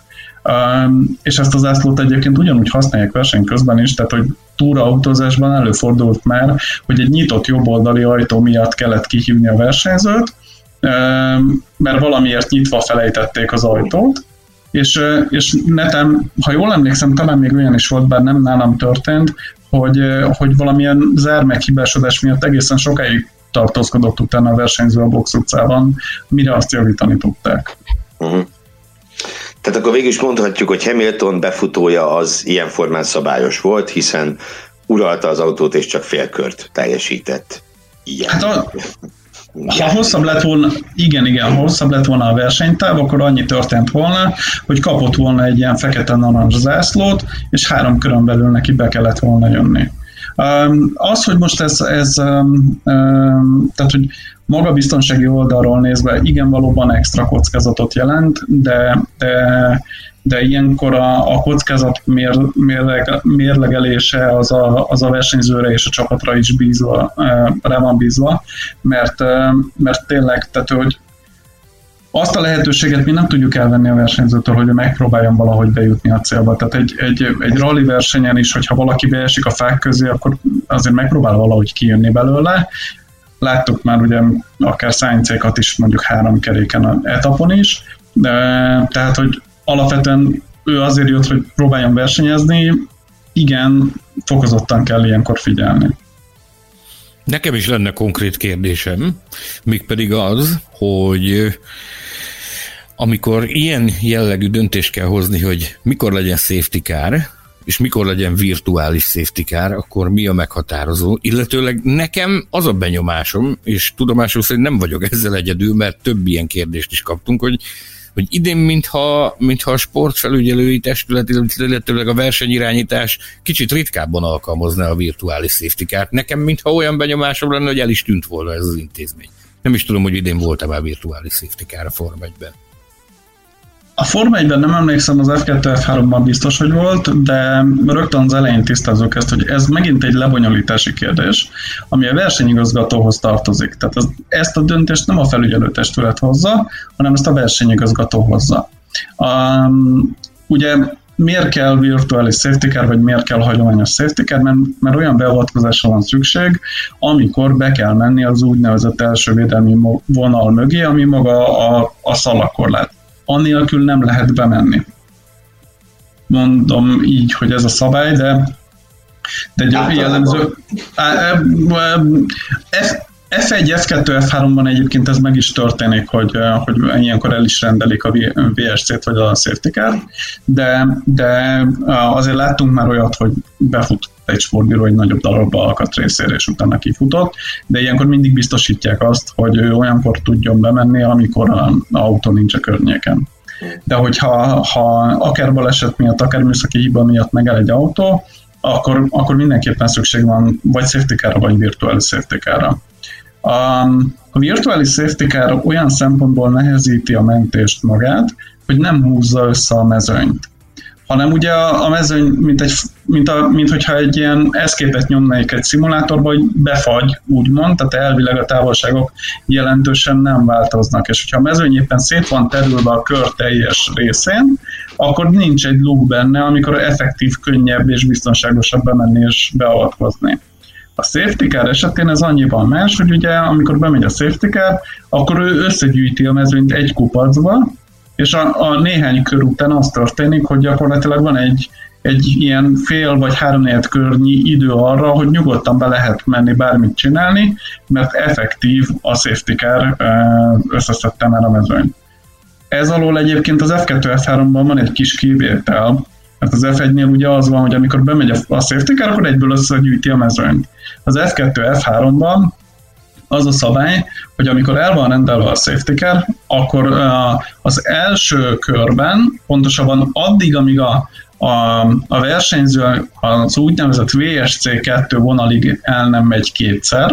Um, és ezt az ászlót egyébként ugyanúgy használják verseny közben is, tehát hogy túraautózásban előfordult már, hogy egy nyitott jobboldali ajtó miatt kellett kihívni a versenyzőt, um, mert valamiért nyitva felejtették az ajtót, és, és netem, ha jól emlékszem, talán még olyan is volt, bár nem nálam történt, hogy, hogy valamilyen zármeghibásodás miatt egészen sokáig tartózkodott utána a versenyző a box utcában, mire azt javítani tudták. Uh-huh. Tehát akkor végül is mondhatjuk, hogy Hamilton befutója az ilyen formán szabályos volt, hiszen uralta az autót és csak félkört teljesített. Ilyen. Hát a, ha hosszabb lett volna, igen, igen, ha hosszabb lett volna a versenytáv, akkor annyi történt volna, hogy kapott volna egy ilyen fekete-narancs zászlót, és három körön belül neki be kellett volna jönni. Az, hogy most ez, ez tehát, hogy maga biztonsági oldalról nézve igen, valóban extra kockázatot jelent, de, de de ilyenkor a, a kockázat mér, mérleg, mérlegelése az a, az a versenyzőre és a csapatra is bízva, rá van bízva, mert, mert tényleg, tehát hogy azt a lehetőséget mi nem tudjuk elvenni a versenyzőtől, hogy megpróbáljon valahogy bejutni a célba. Tehát egy, egy, egy rally versenyen is, hogyha valaki beesik a fák közé, akkor azért megpróbál valahogy kijönni belőle. Láttuk már ugye akár szájncékat is mondjuk három keréken a etapon is, de, tehát, hogy alapvetően ő azért jött, hogy próbáljon versenyezni, igen, fokozottan kell ilyenkor figyelni. Nekem is lenne konkrét kérdésem, mégpedig az, hogy amikor ilyen jellegű döntést kell hozni, hogy mikor legyen safety car, és mikor legyen virtuális safety car, akkor mi a meghatározó? Illetőleg nekem az a benyomásom, és tudomásul szerint nem vagyok ezzel egyedül, mert több ilyen kérdést is kaptunk, hogy hogy idén, mintha, mintha a sportfelügyelői testület, illetőleg a versenyirányítás kicsit ritkábban alkalmazná a virtuális safety car Nekem, mintha olyan benyomásom lenne, hogy el is tűnt volna ez az intézmény. Nem is tudom, hogy idén volt-e már virtuális safety car a Form 1-ben. A Forma 1 nem emlékszem, az F2, F3-ban biztos, hogy volt, de rögtön az elején tisztázok ezt, hogy ez megint egy lebonyolítási kérdés, ami a versenyigazgatóhoz tartozik. Tehát ez, ezt a döntést nem a felügyelőtestület hozza, hanem ezt a versenyigazgató hozza. Um, ugye miért kell virtuális safety car, vagy miért kell hagyományos safety car, mert, mert olyan beavatkozásra van szükség, amikor be kell menni az úgynevezett első védelmi vonal mögé, ami maga a, a szalakorlát anélkül nem lehet bemenni. Mondom így, hogy ez a szabály, de de egy jellemző... F1, F2, F3-ban egyébként ez meg is történik, hogy, hogy ilyenkor el is rendelik a VSC-t vagy a safety car, de, de azért láttunk már olyat, hogy befut egy sportbíró egy nagyobb darabba alkatrészére, és utána kifutott, de ilyenkor mindig biztosítják azt, hogy ő olyankor tudjon bemenni, amikor az autó nincs a környéken. De hogyha ha akár baleset miatt, akár műszaki hiba miatt megáll egy autó, akkor, akkor mindenképpen szükség van vagy safety car vagy virtuális safety car A virtuális safety car olyan szempontból nehezíti a mentést magát, hogy nem húzza össze a mezőnyt hanem ugye a, a mezőny, mint, egy, mint, a, mint hogyha egy ilyen eszképet nyomnék egy szimulátorba, hogy befagy, úgymond, tehát elvileg a távolságok jelentősen nem változnak, és hogyha a mezőny éppen szét van terülve a kör teljes részén, akkor nincs egy luk benne, amikor effektív, könnyebb és biztonságosabb bemenni és beavatkozni. A safety car esetén ez annyiban más, hogy ugye amikor bemegy a safety car, akkor ő összegyűjti a mezőnyt egy kupacba, és a, a néhány kör után az történik, hogy gyakorlatilag van egy, egy ilyen fél vagy háromnegyed környi idő arra, hogy nyugodtan be lehet menni bármit csinálni, mert effektív a safety car összeszedte már a mezőnyt. Ez alól egyébként az F2, F3-ban van egy kis kivétel, mert az F1-nél ugye az van, hogy amikor bemegy a safety car, akkor egyből összegyűjti a mezőnyt. Az F2, F3-ban az a szabály, hogy amikor el van rendelve a safety car, akkor az első körben, pontosabban addig, amíg a, a, a versenyző az úgynevezett VSC2 vonalig el nem megy kétszer,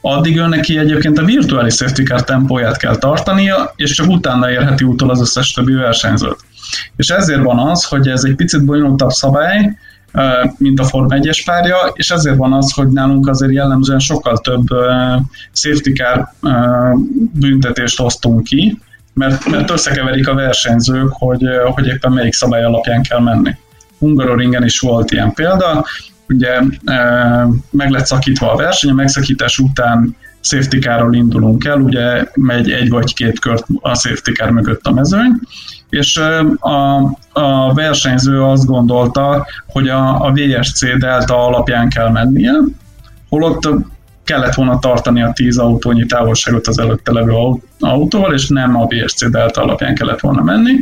addig ő neki egyébként a virtuális safety car tempóját kell tartania, és csak utána érheti utol az összes többi versenyzőt. És ezért van az, hogy ez egy picit bonyolultabb szabály, mint a Form 1-es párja, és ezért van az, hogy nálunk azért jellemzően sokkal több safety car büntetést hoztunk ki, mert, mert összekeverik a versenyzők, hogy, hogy éppen melyik szabály alapján kell menni. Hungaroringen is volt ilyen példa, ugye meg lett szakítva a verseny, a megszakítás után safety car indulunk el, ugye megy egy vagy két kört a safety car mögött a mezőny, és a, a versenyző azt gondolta, hogy a, a VSC delta alapján kell mennie, holott kellett volna tartani a 10 autónyi távolságot az előtte levő autóval, és nem a VSC delta alapján kellett volna menni,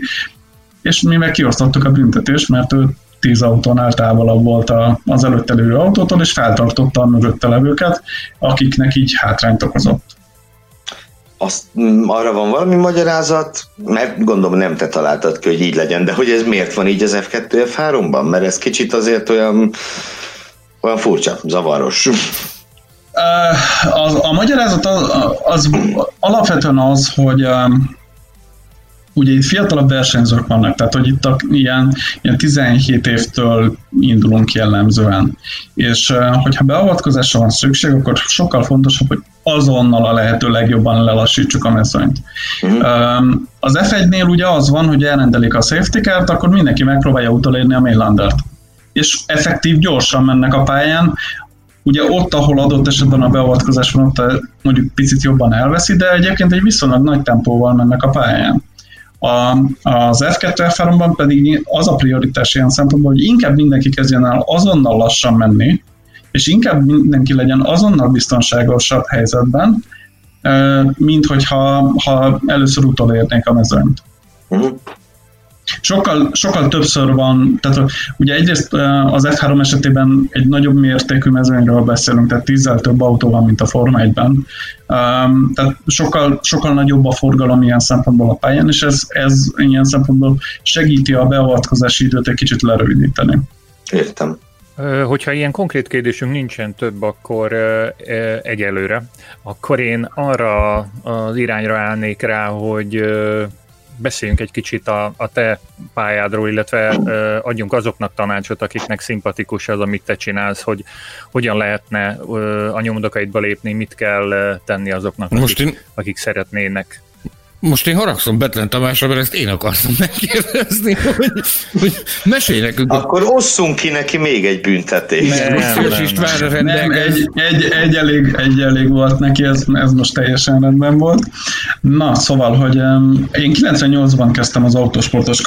és mi meg kiosztottuk a büntetést, mert ő 10 autónál távolabb volt az előtte lévő autótól, és feltartotta a mögötte levőket, akiknek így hátrányt okozott. Azt, mm, arra van valami magyarázat, mert gondolom nem te találtad ki, hogy így legyen, de hogy ez miért van így az F2, F3-ban? Mert ez kicsit azért olyan, olyan furcsa, zavaros. Az, a magyarázat az, az alapvetően az, hogy ugye itt fiatalabb versenyzők vannak, tehát hogy itt a, ilyen, ilyen 17 évtől indulunk jellemzően. És hogyha beavatkozásra van szükség, akkor sokkal fontosabb, hogy azonnal a lehető legjobban lelassítsuk a mezőnyt. Uh-huh. Az F1-nél ugye az van, hogy elrendelik a safety car akkor mindenki megpróbálja utolérni a Mainlandert. És effektív gyorsan mennek a pályán, Ugye ott, ahol adott esetben a beavatkozás van, ott mondjuk picit jobban elveszi, de egyébként egy viszonylag nagy tempóval mennek a pályán. A, az F2 F3-ban pedig az a prioritás ilyen szempontból, hogy inkább mindenki kezdjen el azonnal lassan menni, és inkább mindenki legyen azonnal biztonságosabb helyzetben, mint hogyha ha először utolérnék a mezőnyt. Uh-huh. Sokkal, sokkal többször van, tehát ugye egyrészt az F3 esetében egy nagyobb mértékű mezőnyről beszélünk, tehát tízzel több autó van, mint a Forma 1-ben. Tehát sokkal, sokkal nagyobb a forgalom ilyen szempontból a pályán, és ez, ez ilyen szempontból segíti a beavatkozási időt egy kicsit lerövidíteni. Értem. Hogyha ilyen konkrét kérdésünk nincsen több, akkor egyelőre, akkor én arra az irányra állnék rá, hogy beszéljünk egy kicsit a, a te pályádról, illetve ö, adjunk azoknak tanácsot, akiknek szimpatikus az, amit te csinálsz, hogy hogyan lehetne ö, a nyomodokaidba lépni, mit kell tenni azoknak, Most akik, én... akik szeretnének most én haragszom Betlen Tamásra, mert ezt én akartam megkérdezni, hogy, hogy mesélj nekünk. Akkor osszunk ki neki még egy büntetést. Nem, nem, nem, nem, nem egy, egy, egy, elég, egy elég volt neki, ez, ez most teljesen rendben volt. Na, szóval, hogy um, én 98-ban kezdtem az autósportos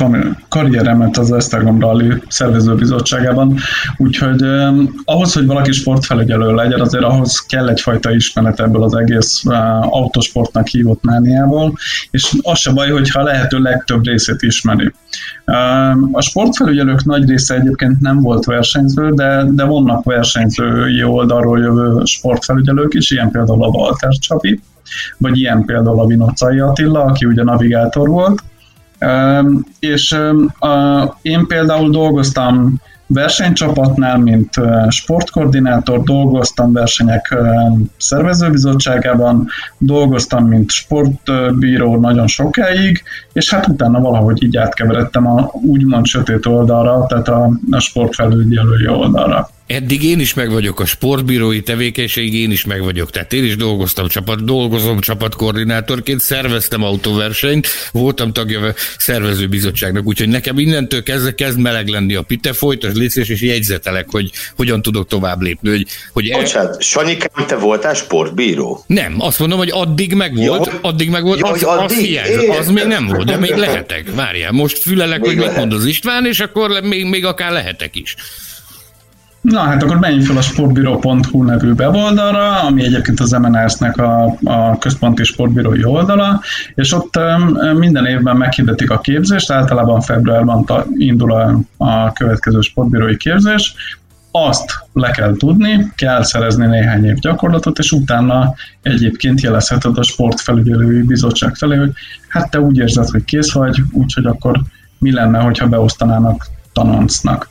karrieremet az Esztergom Rally szervezőbizottságában, úgyhogy um, ahhoz, hogy valaki sportfelügyelő legyen, azért ahhoz kell egyfajta ismeret ebből az egész uh, autósportnak hívott mániából, és az se baj, hogyha lehető legtöbb részét ismeri. A sportfelügyelők nagy része egyébként nem volt versenyző, de, de vannak versenyzői oldalról jövő sportfelügyelők is, ilyen például a Walter Csapi, vagy ilyen például a Vinocai Attila, aki ugye navigátor volt, és én például dolgoztam versenycsapatnál, mint sportkoordinátor, dolgoztam versenyek szervezőbizottságában, dolgoztam, mint sportbíró nagyon sokáig, és hát utána valahogy így átkeveredtem a úgymond sötét oldalra, tehát a, a sportfelügyelői oldalra. Eddig én is meg vagyok a sportbírói tevékenység, én is meg vagyok. Tehát én is dolgoztam csapat, dolgozom csapatkoordinátorként, szerveztem autóversenyt, voltam tagja a szervezőbizottságnak, úgyhogy nekem innentől kezdve kezd meleg lenni a pite, folytas létszés, és jegyzetelek, hogy hogyan tudok tovább lépni. Hogy, hogy Bocsánat, el... Sanyikám, te voltál sportbíró? Nem, azt mondom, hogy addig meg volt, ja, addig meg volt, ja, az, addig, az, hiányzott, az még nem volt, de még lehetek. Várjál, most fülelek, még hogy lehet. mit mond az István, és akkor még, még akár lehetek is. Na hát akkor menjünk fel a sportbíró.hu nevű weboldalra, ami egyébként az MNS-nek a, a központi sportbírói oldala, és ott minden évben meghirdetik a képzést, általában februárban ta, indul a, a következő sportbírói képzés, azt le kell tudni, kell szerezni néhány év gyakorlatot, és utána egyébként jelezheted a sportfelügyelői bizottság felé, hogy hát te úgy érzed, hogy kész vagy, úgyhogy akkor mi lenne, hogyha beosztanának tanoncnak.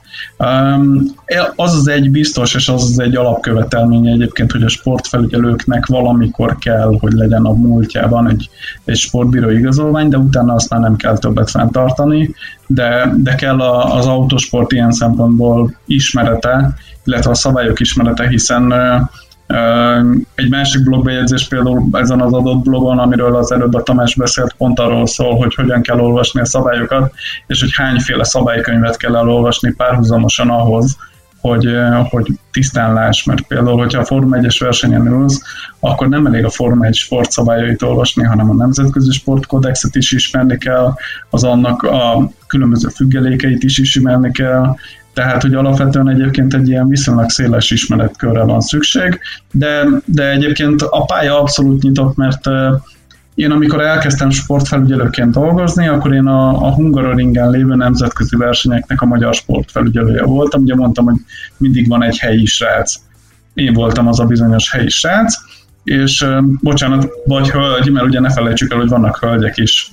Az az egy biztos, és az az egy alapkövetelmény egyébként, hogy a sportfelügyelőknek valamikor kell, hogy legyen a múltjában egy, egy sportbíró igazolvány, de utána azt már nem kell többet fenntartani, de, de kell a, az autosport ilyen szempontból ismerete, illetve a szabályok ismerete, hiszen egy másik blogbejegyzés például ezen az adott blogon, amiről az előbb a Tamás beszélt, pont arról szól, hogy hogyan kell olvasni a szabályokat, és hogy hányféle szabálykönyvet kell elolvasni párhuzamosan ahhoz, hogy, hogy tisztán láss, mert például, hogyha a Forma 1-es versenyen ülsz, akkor nem elég a Forma 1 sportszabályait olvasni, hanem a Nemzetközi Sportkodexet is ismerni kell, az annak a különböző függelékeit is ismerni kell, tehát, hogy alapvetően egyébként egy ilyen viszonylag széles ismeretkörre van szükség, de, de egyébként a pálya abszolút nyitott, mert én amikor elkezdtem sportfelügyelőként dolgozni, akkor én a, a Hungaroringen lévő nemzetközi versenyeknek a magyar sportfelügyelője voltam. Ugye mondtam, hogy mindig van egy helyi srác. Én voltam az a bizonyos helyi srác, és bocsánat, vagy hölgy, mert ugye ne felejtsük el, hogy vannak hölgyek is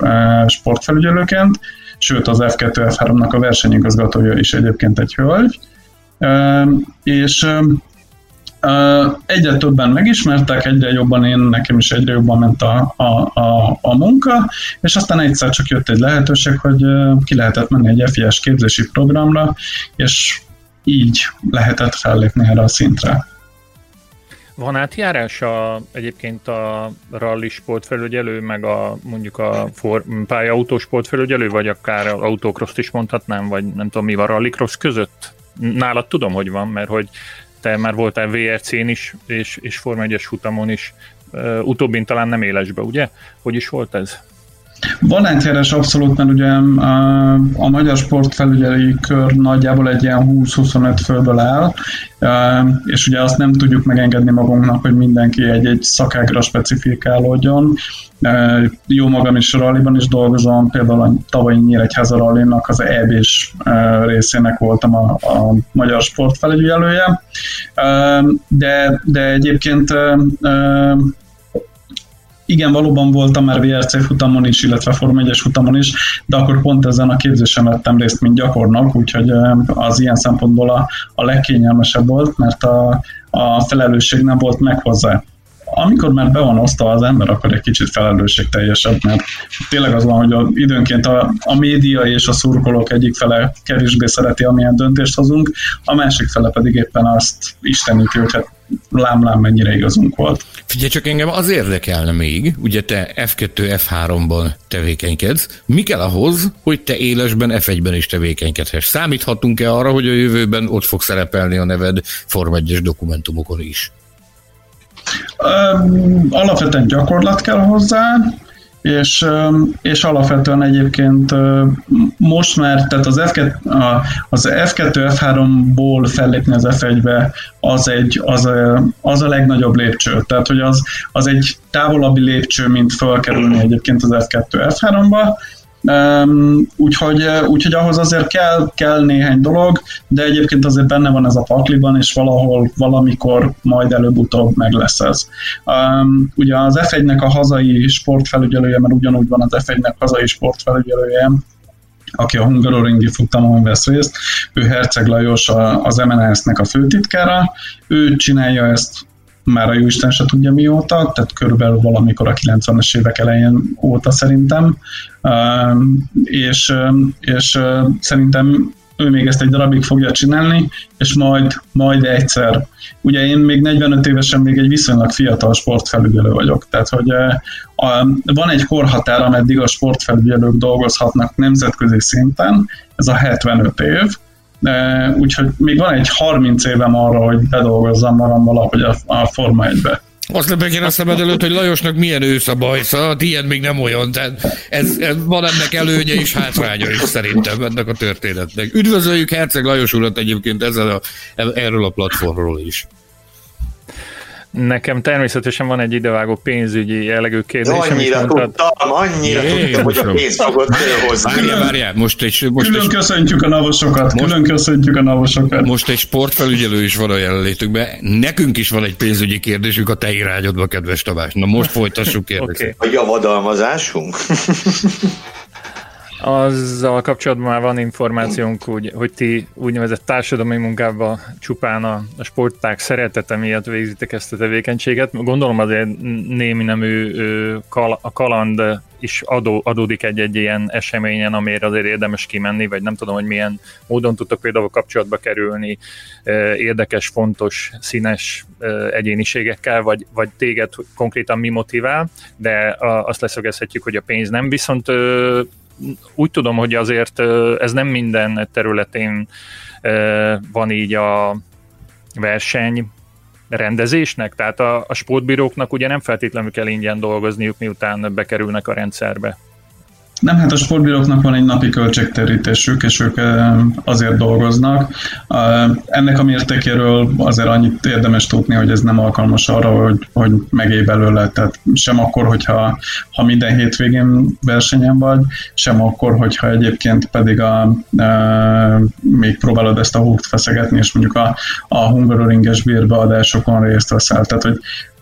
sportfelügyelőként, sőt az F2, F3-nak a versenyigazgatója is egyébként egy hölgy, és egyre többen megismertek, egyre jobban én, nekem is egyre jobban ment a, a, a, a munka, és aztán egyszer csak jött egy lehetőség, hogy ki lehetett menni egy FIS képzési programra, és így lehetett fellépni erre a szintre. Van átjárás a, egyébként a rally sportfelügyelő, meg a mondjuk a for, pályautó sportfelügyelő, vagy akár autocross is mondhatnám, vagy nem tudom mi van rallycross között? Nálad tudom, hogy van, mert hogy te már voltál VRC-n is, és, és Forma 1-es futamon is, utóbbin talán nem élesbe, ugye? Hogy is volt ez? Valentjárás abszolút, mert ugye a, a magyar sportfelügyelői kör nagyjából egy ilyen 20-25 főből áll, és ugye azt nem tudjuk megengedni magunknak, hogy mindenki egy-egy szakágra specifikálódjon. Jó magam is ralliban is dolgozom, például a tavalyi Nyíregyháza rallinak az EB-s részének voltam a, a magyar sportfelügyelője, de, de egyébként igen, valóban voltam már VRC futamon is, illetve Form 1 futamon is, de akkor pont ezen a képzésen vettem részt, mint gyakornok, úgyhogy az ilyen szempontból a, a legkényelmesebb volt, mert a, a felelősség nem volt meg hozzá amikor már be van osztva az ember, akkor egy kicsit felelősségteljesebb, mert tényleg az van, hogy a, időnként a, a média és a szurkolók egyik fele kevésbé szereti, amilyen döntést hozunk, a másik fele pedig éppen azt isteníti, hogy hát lám-lám mennyire igazunk volt. Figyelj, csak engem az érdekelne még, ugye te F2, F3-ban tevékenykedsz, mi kell ahhoz, hogy te élesben F1-ben is tevékenykedhess? Számíthatunk-e arra, hogy a jövőben ott fog szerepelni a neved Form 1 dokumentumokon is? Alapvetően gyakorlat kell hozzá, és, és alapvetően egyébként most már, tehát az, F2, az F2, F3-ból fellépni az F1-be az, egy, az, a, az a legnagyobb lépcső. Tehát, hogy az, az egy távolabbi lépcső, mint felkerülni egyébként az F2, F3-ba, úgyhogy, úgyhogy ahhoz azért kell, kell néhány dolog, de egyébként azért benne van ez a pakliban, és valahol, valamikor majd előbb-utóbb meg lesz ez. Um, ugye az F1-nek a hazai sportfelügyelője, mert ugyanúgy van az F1-nek hazai sportfelügyelője, aki a Hungaroringi futamon vesz részt, ő Herceg Lajos az MNS-nek a főtitkára, ő csinálja ezt már a jóisten se tudja mióta, tehát körülbelül valamikor a 90-es évek elején óta szerintem, és, és szerintem ő még ezt egy darabig fogja csinálni, és majd, majd egyszer. Ugye én még 45 évesen még egy viszonylag fiatal sportfelügyelő vagyok, tehát hogy van egy korhatár, ameddig a sportfelügyelők dolgozhatnak nemzetközi szinten, ez a 75 év, úgyhogy még van egy 30 évem arra, hogy bedolgozzam magam valahogy a, a Forma 1-be. Azt nem a szemed előtt, hogy Lajosnak milyen ősz a bajsza, a tiéd még nem olyan, tehát ez, ez van ennek előnye és hátránya is szerintem ennek a történetnek. Üdvözöljük Herceg Lajos urat egyébként ezzel a, erről a platformról is. Nekem természetesen van egy idevágó pénzügyi jellegű kérdésem. Annyira mondtad... tudtam, annyira Jé, tudtam, hogy a pénzt fogod hozni. Várjál, várjál, most egy... Most külön egy, köszöntjük a navosokat, most, külön köszöntjük a navosokat. Most egy sportfelügyelő is van a jelenlétünkben. Nekünk is van egy pénzügyi kérdésünk a te irányodba, kedves Tamás. Na most folytassuk kérdést. Okay. A javadalmazásunk? Azzal kapcsolatban már van információnk, úgy, hogy ti úgynevezett társadalmi munkában csupán a, a sporták szeretete miatt végzitek ezt a tevékenységet. Gondolom azért némi nemű kal, a kaland is adó, adódik egy-egy ilyen eseményen, amire azért érdemes kimenni, vagy nem tudom, hogy milyen módon tudtok például kapcsolatba kerülni érdekes, fontos, színes egyéniségekkel, vagy, vagy téged konkrétan mi motivál, de azt leszögezhetjük, hogy a pénz nem, viszont úgy tudom, hogy azért ez nem minden területén van így a verseny rendezésnek, tehát a, a sportbíróknak ugye nem feltétlenül kell ingyen dolgozniuk, miután bekerülnek a rendszerbe. Nem, hát a sportbíróknak van egy napi költségterítésük, és ők azért dolgoznak. Ennek a mértékéről azért annyit érdemes tudni, hogy ez nem alkalmas arra, hogy, hogy megélj belőle, tehát sem akkor, hogyha ha minden hétvégén versenyen vagy, sem akkor, hogyha egyébként pedig a, a, még próbálod ezt a húgt feszegetni, és mondjuk a, a Hungaroringes bérbeadásokon részt veszel. Tehát, hogy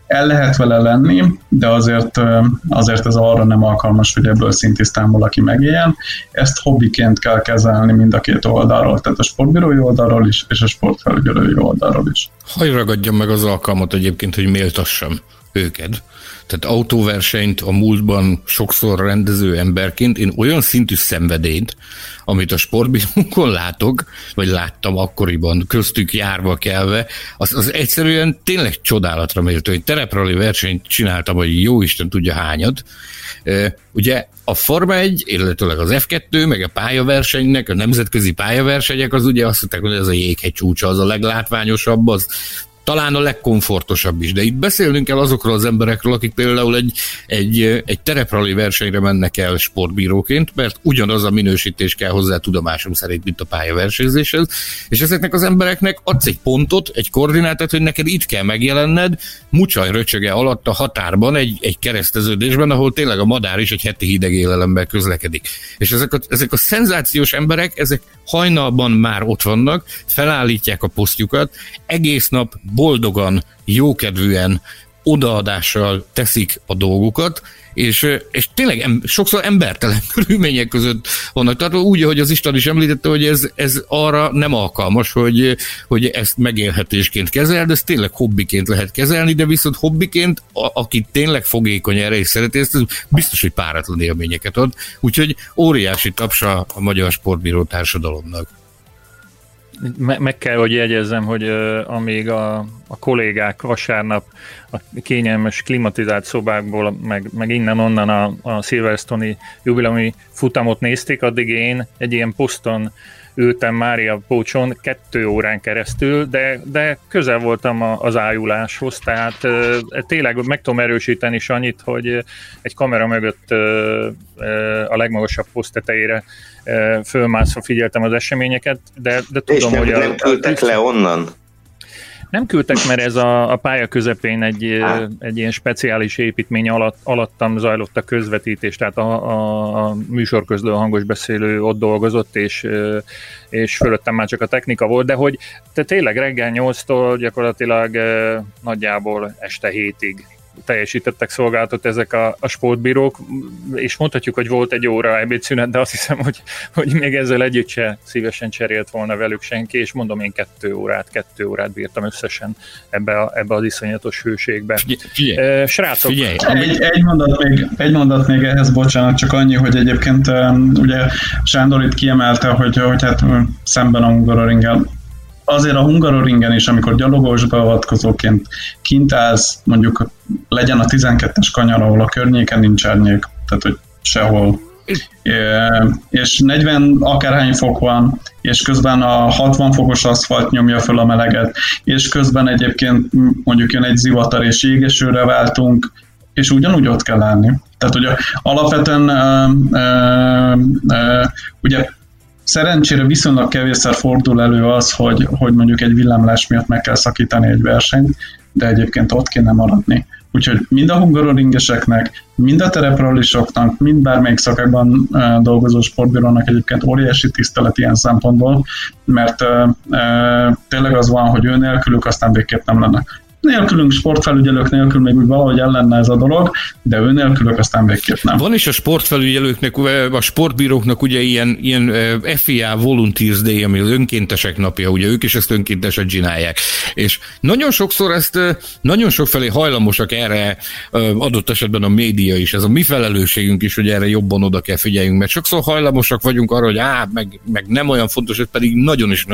el lehet vele lenni, de azért, azért ez arra nem alkalmas, hogy ebből szintisztán valaki megéljen. Ezt hobbiként kell kezelni mind a két oldalról, tehát a sportbírói oldalról is, és a sportfelügyelői oldalról is. Hagy ragadjam meg az alkalmat egyébként, hogy méltassam őket. Tehát autóversenyt a múltban sokszor rendező emberként én olyan szintű szenvedélyt, amit a sportbírókon látok, vagy láttam akkoriban, köztük járva kelve, az, az egyszerűen tényleg csodálatra méltó. Egy tereprali versenyt csináltam, hogy jó Isten tudja hányat. Ugye a Forma 1, illetőleg az F2, meg a pályaversenynek, a nemzetközi pályaversenyek, az ugye azt mondták, hogy ez a jéghegy csúcsa, az a leglátványosabb, az talán a legkomfortosabb is, de itt beszélnünk kell azokról az emberekről, akik például egy, egy, egy tereprali versenyre mennek el sportbíróként, mert ugyanaz a minősítés kell hozzá tudomásom szerint, mint a pályaversenyzéshez, és ezeknek az embereknek adsz egy pontot, egy koordinátát, hogy neked itt kell megjelenned, mucsaj röcsöge alatt a határban, egy, egy kereszteződésben, ahol tényleg a madár is egy heti hideg élelemben közlekedik. És ezek a, ezek a szenzációs emberek, ezek hajnalban már ott vannak, felállítják a posztjukat, egész nap boldogan, jókedvűen, odaadással teszik a dolgokat, és, és tényleg em, sokszor embertelen körülmények között vannak. Tehát úgy, hogy az Isten is említette, hogy ez, ez arra nem alkalmas, hogy, hogy ezt megélhetésként kezel, de ezt tényleg hobbiként lehet kezelni, de viszont hobbiként, a, aki tényleg fogékony erre és szereti, ezt biztos, hogy páratlan élményeket ad. Úgyhogy óriási tapsa a magyar sportbíró társadalomnak meg kell, hogy jegyezzem, hogy uh, amíg a, a kollégák vasárnap a kényelmes klimatizált szobákból, meg, meg innen-onnan a, a Silverstone-i jubileumi futamot nézték, addig én egy ilyen poszton ültem Mária Pócson kettő órán keresztül, de, de közel voltam az ájuláshoz, tehát e, tényleg meg tudom erősíteni is annyit, hogy egy kamera mögött e, a legmagasabb poszt tetejére fölmászva figyeltem az eseményeket, de, de tudom, És nem, hogy... A, nem küldtek le onnan? Nem küldtek, mert ez a, a pálya közepén egy, egy ilyen speciális építmény alatt, alattam zajlott a közvetítés, tehát a, a, a műsorközlő hangos beszélő ott dolgozott, és, és fölöttem már csak a technika volt, de hogy te tényleg reggel 8-tól gyakorlatilag nagyjából este 7-ig teljesítettek szolgálatot ezek a, a sportbírók, és mondhatjuk, hogy volt egy óra ebédszünet, de azt hiszem, hogy, hogy még ezzel együtt se szívesen cserélt volna velük senki, és mondom én kettő órát, kettő órát bírtam összesen ebbe, a, ebbe az iszonyatos hőségbe. Figyelj, Srácok, figyelj. Egy, egy, mondat még, egy mondat még ehhez, bocsánat, csak annyi, hogy egyébként ugye Sándor itt kiemelte, hogy, hogy hát szemben a Hungaroringen azért a Hungaroringen is, amikor gyalogos beavatkozóként kint állsz, mondjuk legyen a 12-es kanyar, ahol a környéken nincs árnyék, tehát hogy sehol. És 40 akárhány fok van, és közben a 60 fokos aszfalt nyomja föl a meleget, és közben egyébként mondjuk jön egy zivatar és jégesőre váltunk, és ugyanúgy ott kell állni. Tehát ugye alapvetően uh, uh, uh, ugye Szerencsére viszonylag kevésszer fordul elő az, hogy, hogy mondjuk egy villámlás miatt meg kell szakítani egy versenyt, de egyébként ott kéne maradni. Úgyhogy mind a hungaroringeseknek, mind a terepralisoknak, mind bármelyik szakában dolgozó sportbírónak egyébként óriási tisztelet ilyen szempontból, mert uh, uh, tényleg az van, hogy ő nélkülük aztán végképp nem lenne nélkülünk, sportfelügyelők nélkül még úgy valahogy ellenne ez a dolog, de ő nélkülök aztán végképp nem. Van is a sportfelügyelőknek, a sportbíróknak ugye ilyen, ilyen FIA Volunteers Day, ami az önkéntesek napja, ugye ők is ezt önkéntesek csinálják. És nagyon sokszor ezt, nagyon sok felé hajlamosak erre adott esetben a média is, ez a mi felelősségünk is, hogy erre jobban oda kell figyeljünk, mert sokszor hajlamosak vagyunk arra, hogy á, meg, meg nem olyan fontos, hogy pedig nagyon is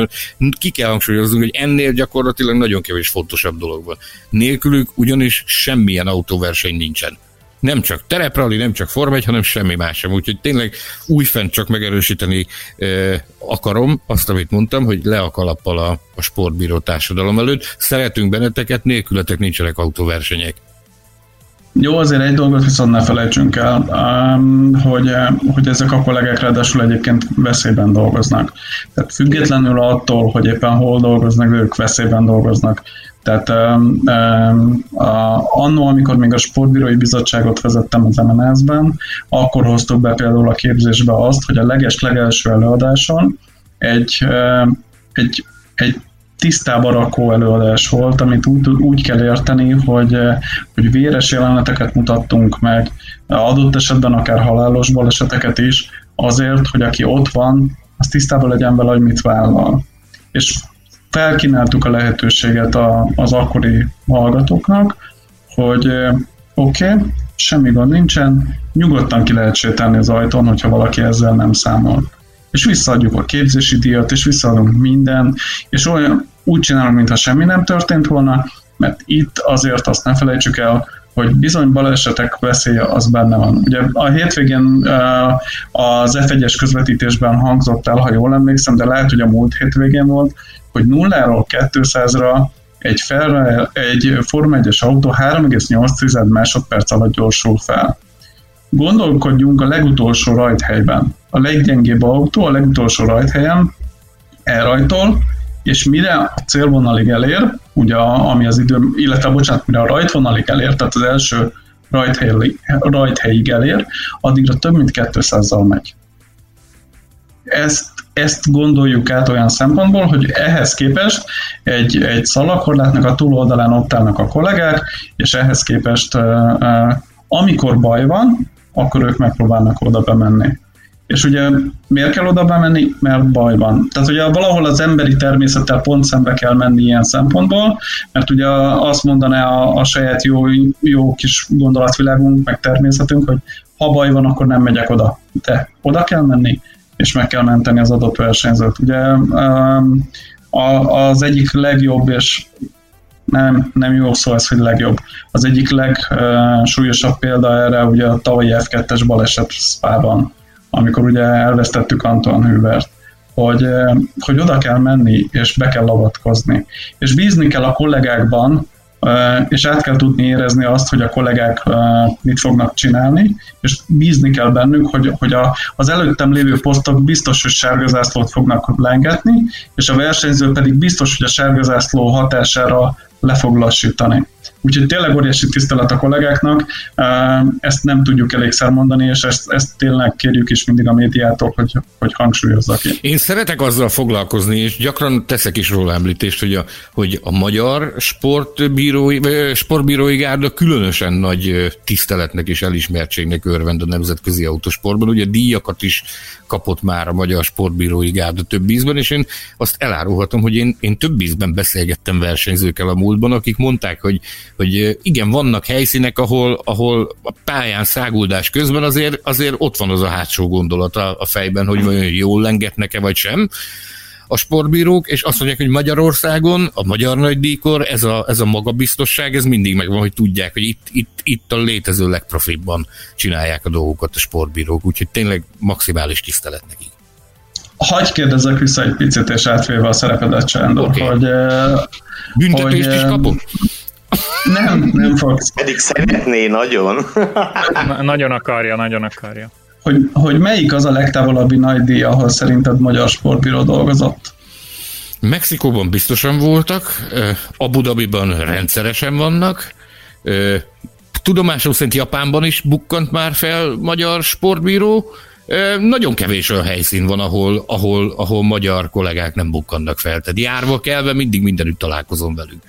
ki kell hangsúlyoznunk, hogy ennél gyakorlatilag nagyon kevés fontosabb dolog van. Nélkülük ugyanis semmilyen autóverseny nincsen. Nem csak tereprali, nem csak Form 1, hanem semmi más sem. Úgyhogy tényleg újfent csak megerősíteni e, akarom azt, amit mondtam, hogy le a kalappal a, a sportbíró társadalom előtt. Szeretünk benneteket, nélkületek nincsenek autóversenyek. Jó, azért egy dolgot viszont ne felejtsünk el, hogy, hogy ezek a kollégák ráadásul egyébként veszélyben dolgoznak. Tehát függetlenül attól, hogy éppen hol dolgoznak, ők veszélyben dolgoznak. Tehát um, um, annó, amikor még a sportbírói bizottságot vezettem az MNS-ben, akkor hoztuk be például a képzésbe azt, hogy a leges-legelső előadáson egy, um, egy, egy tisztába rakó előadás volt, amit úgy, úgy kell érteni, hogy, hogy véres jeleneteket mutattunk meg, adott esetben akár halálos baleseteket is, azért, hogy aki ott van, az tisztában legyen vele, hogy mit vállal. És felkínáltuk a lehetőséget a, az akkori hallgatóknak, hogy oké, okay, semmi gond nincsen, nyugodtan ki lehet sétálni az ajtón, hogyha valaki ezzel nem számol. És visszaadjuk a képzési díjat, és visszaadunk minden, és olyan úgy csinálunk, mintha semmi nem történt volna, mert itt azért azt ne felejtsük el, hogy bizony balesetek veszélye az benne van. Ugye a hétvégén az F1-es közvetítésben hangzott el, ha jól emlékszem, de lehet, hogy a múlt hétvégén volt, hogy 0-ról 200-ra egy, fel, egy Forma 1-es autó 3,8 másodperc alatt gyorsul fel. Gondolkodjunk a legutolsó rajthelyben. A leggyengébb autó a legutolsó rajthelyen elrajtol, és mire a célvonalig elér, ugye ami az idő, illetve bocsánat, mire a rajtvonalig elér, tehát az első rajthelyig, rajthelyig elér, addigra több mint 200-zal megy. Ezt ezt gondoljuk át olyan szempontból, hogy ehhez képest egy, egy szalakorlátnak a túloldalán ott állnak a kollégák, és ehhez képest amikor baj van, akkor ők megpróbálnak oda bemenni. És ugye miért kell oda bemenni? Mert baj van. Tehát ugye valahol az emberi természettel pont szembe kell menni ilyen szempontból, mert ugye azt mondaná a, a saját jó, jó kis gondolatvilágunk, meg természetünk, hogy ha baj van, akkor nem megyek oda. De oda kell menni, és meg kell menteni az adott versenyzőt. Ugye um, az egyik legjobb, és nem, nem jó szó ez, hogy legjobb. Az egyik legsúlyosabb példa erre ugye a tavalyi F2-es baleset Spában, amikor ugye elvesztettük Anton Hübert hogy, hogy oda kell menni, és be kell avatkozni. És bízni kell a kollégákban, és át kell tudni érezni azt, hogy a kollégák mit fognak csinálni, és bízni kell bennük, hogy, hogy a, az előttem lévő posztok biztos, hogy sárgazászlót fognak lengetni, és a versenyző pedig biztos, hogy a sárgazászló hatására le fog lassítani. Úgyhogy tényleg óriási tisztelet a kollégáknak, ezt nem tudjuk elégszer mondani, és ezt, ezt tényleg kérjük is mindig a médiától, hogy, hogy hangsúlyozza ki. Én szeretek azzal foglalkozni, és gyakran teszek is róla említést, hogy a, hogy a magyar sportbírói, sportbírói gárda különösen nagy tiszteletnek és elismertségnek örvend a nemzetközi autosportban. Ugye díjakat is kapott már a magyar sportbírói gárda több ízben, és én azt elárulhatom, hogy én, én több ízben beszélgettem versenyzőkkel a múltban, akik mondták, hogy, hogy igen, vannak helyszínek, ahol, ahol a pályán száguldás közben azért, azért ott van az a hátsó gondolat a, a fejben, hogy vajon jól lengetnek-e vagy sem a sportbírók, és azt mondják, hogy Magyarországon, a magyar nagydíjkor ez a, ez a magabiztosság, ez mindig megvan, hogy tudják, hogy itt, itt, itt a létező legprofibban csinálják a dolgokat a sportbírók, úgyhogy tényleg maximális tisztelet nekik. Hagy kérdezzek vissza egy picit, és átvéve a szerepedet, Csándor, okay. hogy... Büntetést hogy, is kapok? Nem, nem fogsz. Pedig szeretné nagyon. Na, nagyon akarja, nagyon akarja hogy, hogy melyik az a legtávolabbi nagy díj, ahol szerinted magyar sportbíró dolgozott? Mexikóban biztosan voltak, Abu Dhabiban rendszeresen vannak, tudomásom szerint Japánban is bukkant már fel magyar sportbíró, nagyon kevés olyan helyszín van, ahol, ahol, ahol magyar kollégák nem bukkannak fel. Tehát járva kelve mindig mindenütt találkozom velük.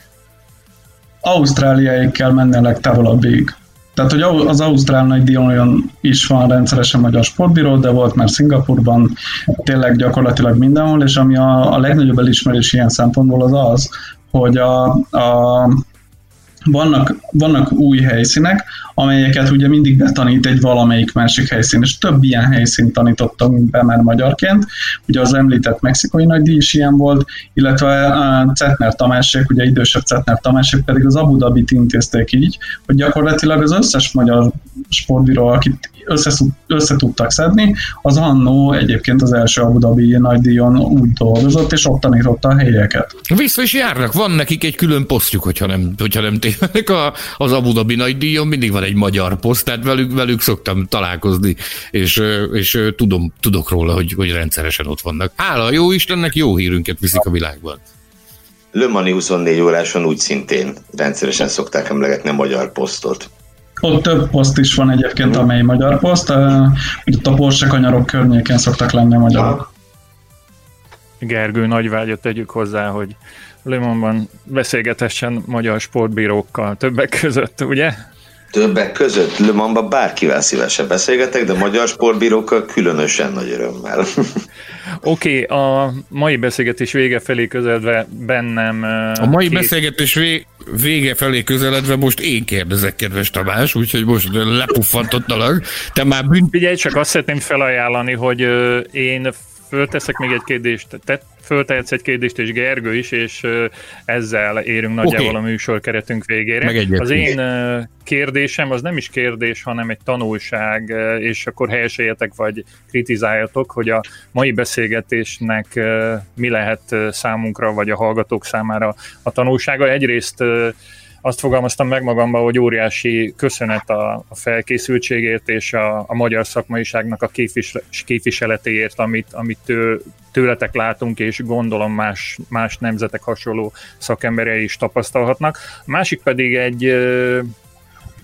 Ausztráliáig kell menni a legtávolabbig. Tehát, hogy az Ausztrál nagy olyan is van rendszeresen magyar sportbíró, de volt már Szingapurban, tényleg gyakorlatilag mindenhol, és ami a, a legnagyobb elismerés ilyen szempontból az az, hogy a, a vannak, vannak új helyszínek, amelyeket ugye mindig betanít egy valamelyik másik helyszín, és több ilyen helyszínt tanítottam be már magyarként. Ugye az említett mexikói nagydíj is ilyen volt, illetve a Cetner Tamásék, ugye idősebb Cetner Tamásék pedig az Abu Dhabi-t intézték így, hogy gyakorlatilag az összes magyar sportbíró, akit össze, tudtak szedni, az annó egyébként az első Abu Dhabi nagydíjon úgy dolgozott, és ott tanította a helyeket. Vissza is járnak, van nekik egy külön posztjuk, hogyha nem, hogyha nem tévedek a, az Abu Dhabi nagydíjon, mindig van egy magyar poszt, tehát velük, velük szoktam találkozni, és, és tudom, tudok róla, hogy, hogy rendszeresen ott vannak. Hála jó Istennek, jó hírünket viszik a világban. Le Mani 24 óráson úgy szintén rendszeresen szokták emlegetni a magyar posztot. Ott több poszt is van egyébként, amely magyar poszt. Itt a Porsche kanyarok környéken szoktak lenni a magyarok. Gergő nagyvágyat tegyük hozzá, hogy Limonban beszélgetessen magyar sportbírókkal többek között, ugye? Többek között Le Mansban bárkivel szívesen beszélgetek, de magyar sportbírókkal különösen nagy örömmel. Oké, okay, a mai beszélgetés vége felé közeledve bennem... A mai két... beszélgetés vége felé közeledve most én kérdezek, kedves Tamás, úgyhogy most lepuffantottalak. Te már bűn... Figyelj, csak azt szeretném felajánlani, hogy én fölteszek még egy kérdést. Te föltehetsz egy kérdést, és Gergő is, és ezzel érünk nagyjából okay. a műsor keretünk végére. Az én kérdésem az nem is kérdés, hanem egy tanulság, és akkor helyeseljetek, vagy kritizáljatok, hogy a mai beszélgetésnek mi lehet számunkra, vagy a hallgatók számára a tanulsága. Egyrészt azt fogalmaztam meg magamban, hogy óriási köszönet a, a felkészültségért és a, a magyar szakmaiságnak a képvisel, képviseletéért, amit, amit tő, tőletek látunk, és gondolom más, más nemzetek hasonló szakemberei is tapasztalhatnak. A másik pedig egy,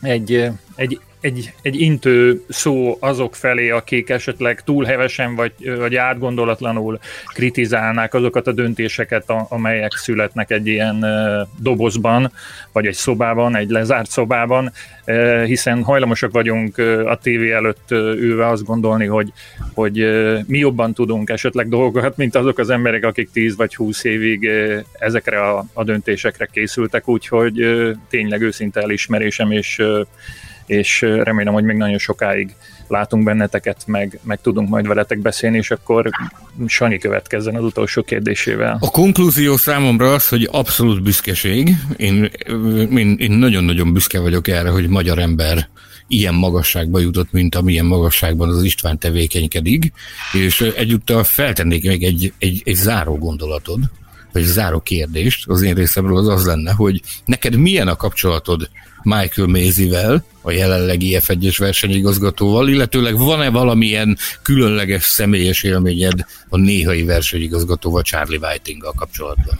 egy, egy egy, egy intő szó azok felé, akik esetleg túl hevesen vagy, vagy átgondolatlanul kritizálnák azokat a döntéseket, amelyek születnek egy ilyen dobozban, vagy egy szobában, egy lezárt szobában, hiszen hajlamosak vagyunk a tévé előtt ülve azt gondolni, hogy, hogy mi jobban tudunk esetleg dolgokat, mint azok az emberek, akik 10 vagy 20 évig ezekre a, a döntésekre készültek, úgyhogy tényleg őszinte elismerésem, és és remélem, hogy még nagyon sokáig látunk benneteket, meg, meg tudunk majd veletek beszélni, és akkor Sanyi következzen az utolsó kérdésével. A konklúzió számomra az, hogy abszolút büszkeség. Én, én, én nagyon-nagyon büszke vagyok erre, hogy magyar ember ilyen magasságba jutott, mint amilyen magasságban az István tevékenykedik, és egyúttal feltennék még egy, egy, egy záró gondolatod, vagy záró kérdést az én részemről az az lenne, hogy neked milyen a kapcsolatod Michael Maisie-vel, a jelenlegi F1-es versenyigazgatóval, illetőleg van-e valamilyen különleges személyes élményed a néhai versenyigazgatóval Charlie Whiting-gal kapcsolatban?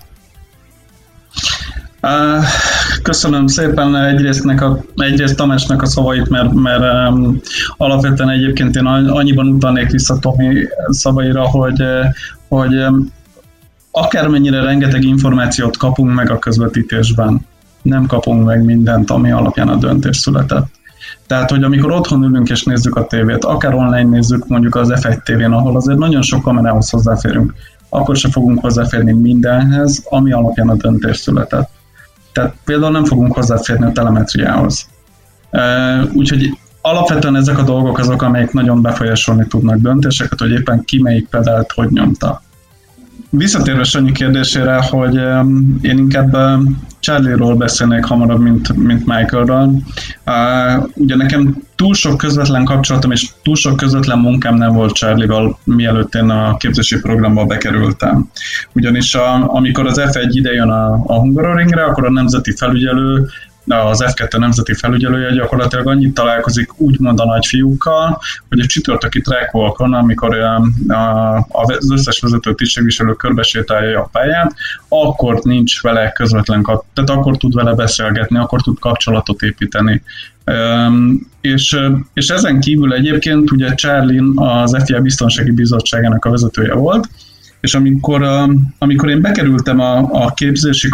Köszönöm szépen egyrészt, a, egyrészt Tamásnak a szavait, mert, mert um, alapvetően egyébként én annyiban utalnék vissza Tomi szavaira, hogy, hogy um, akármennyire rengeteg információt kapunk meg a közvetítésben, nem kapunk meg mindent, ami alapján a döntés született. Tehát, hogy amikor otthon ülünk és nézzük a tévét, akár online nézzük mondjuk az F1 tévén, ahol azért nagyon sok kamerához hozzáférünk, akkor se fogunk hozzáférni mindenhez, ami alapján a döntés született. Tehát például nem fogunk hozzáférni a telemetriához. Úgyhogy alapvetően ezek a dolgok azok, amelyek nagyon befolyásolni tudnak döntéseket, hogy éppen ki melyik pedált hogy nyomta. Visszatérve Sanyi kérdésére, hogy én inkább Charlie-ról beszélnék hamarabb, mint, mint Michaelről. Uh, ugye nekem túl sok közvetlen kapcsolatom és túl sok közvetlen munkám nem volt Charlie-val, mielőtt én a képzési programba bekerültem. Ugyanis a, amikor az F1 idejön a, a Hungaroringre, akkor a nemzeti felügyelő az F2 nemzeti felügyelője gyakorlatilag annyit találkozik úgymond a nagyfiúkkal, hogy a csütörtöki trackwalkon, amikor az összes vezető tisztségviselő körbesétálja a pályát, akkor nincs vele közvetlen kap, tehát akkor tud vele beszélgetni, akkor tud kapcsolatot építeni. És, és ezen kívül egyébként ugye Charlie az FIA Biztonsági Bizottságának a vezetője volt, és amikor, amikor én bekerültem a, a képzési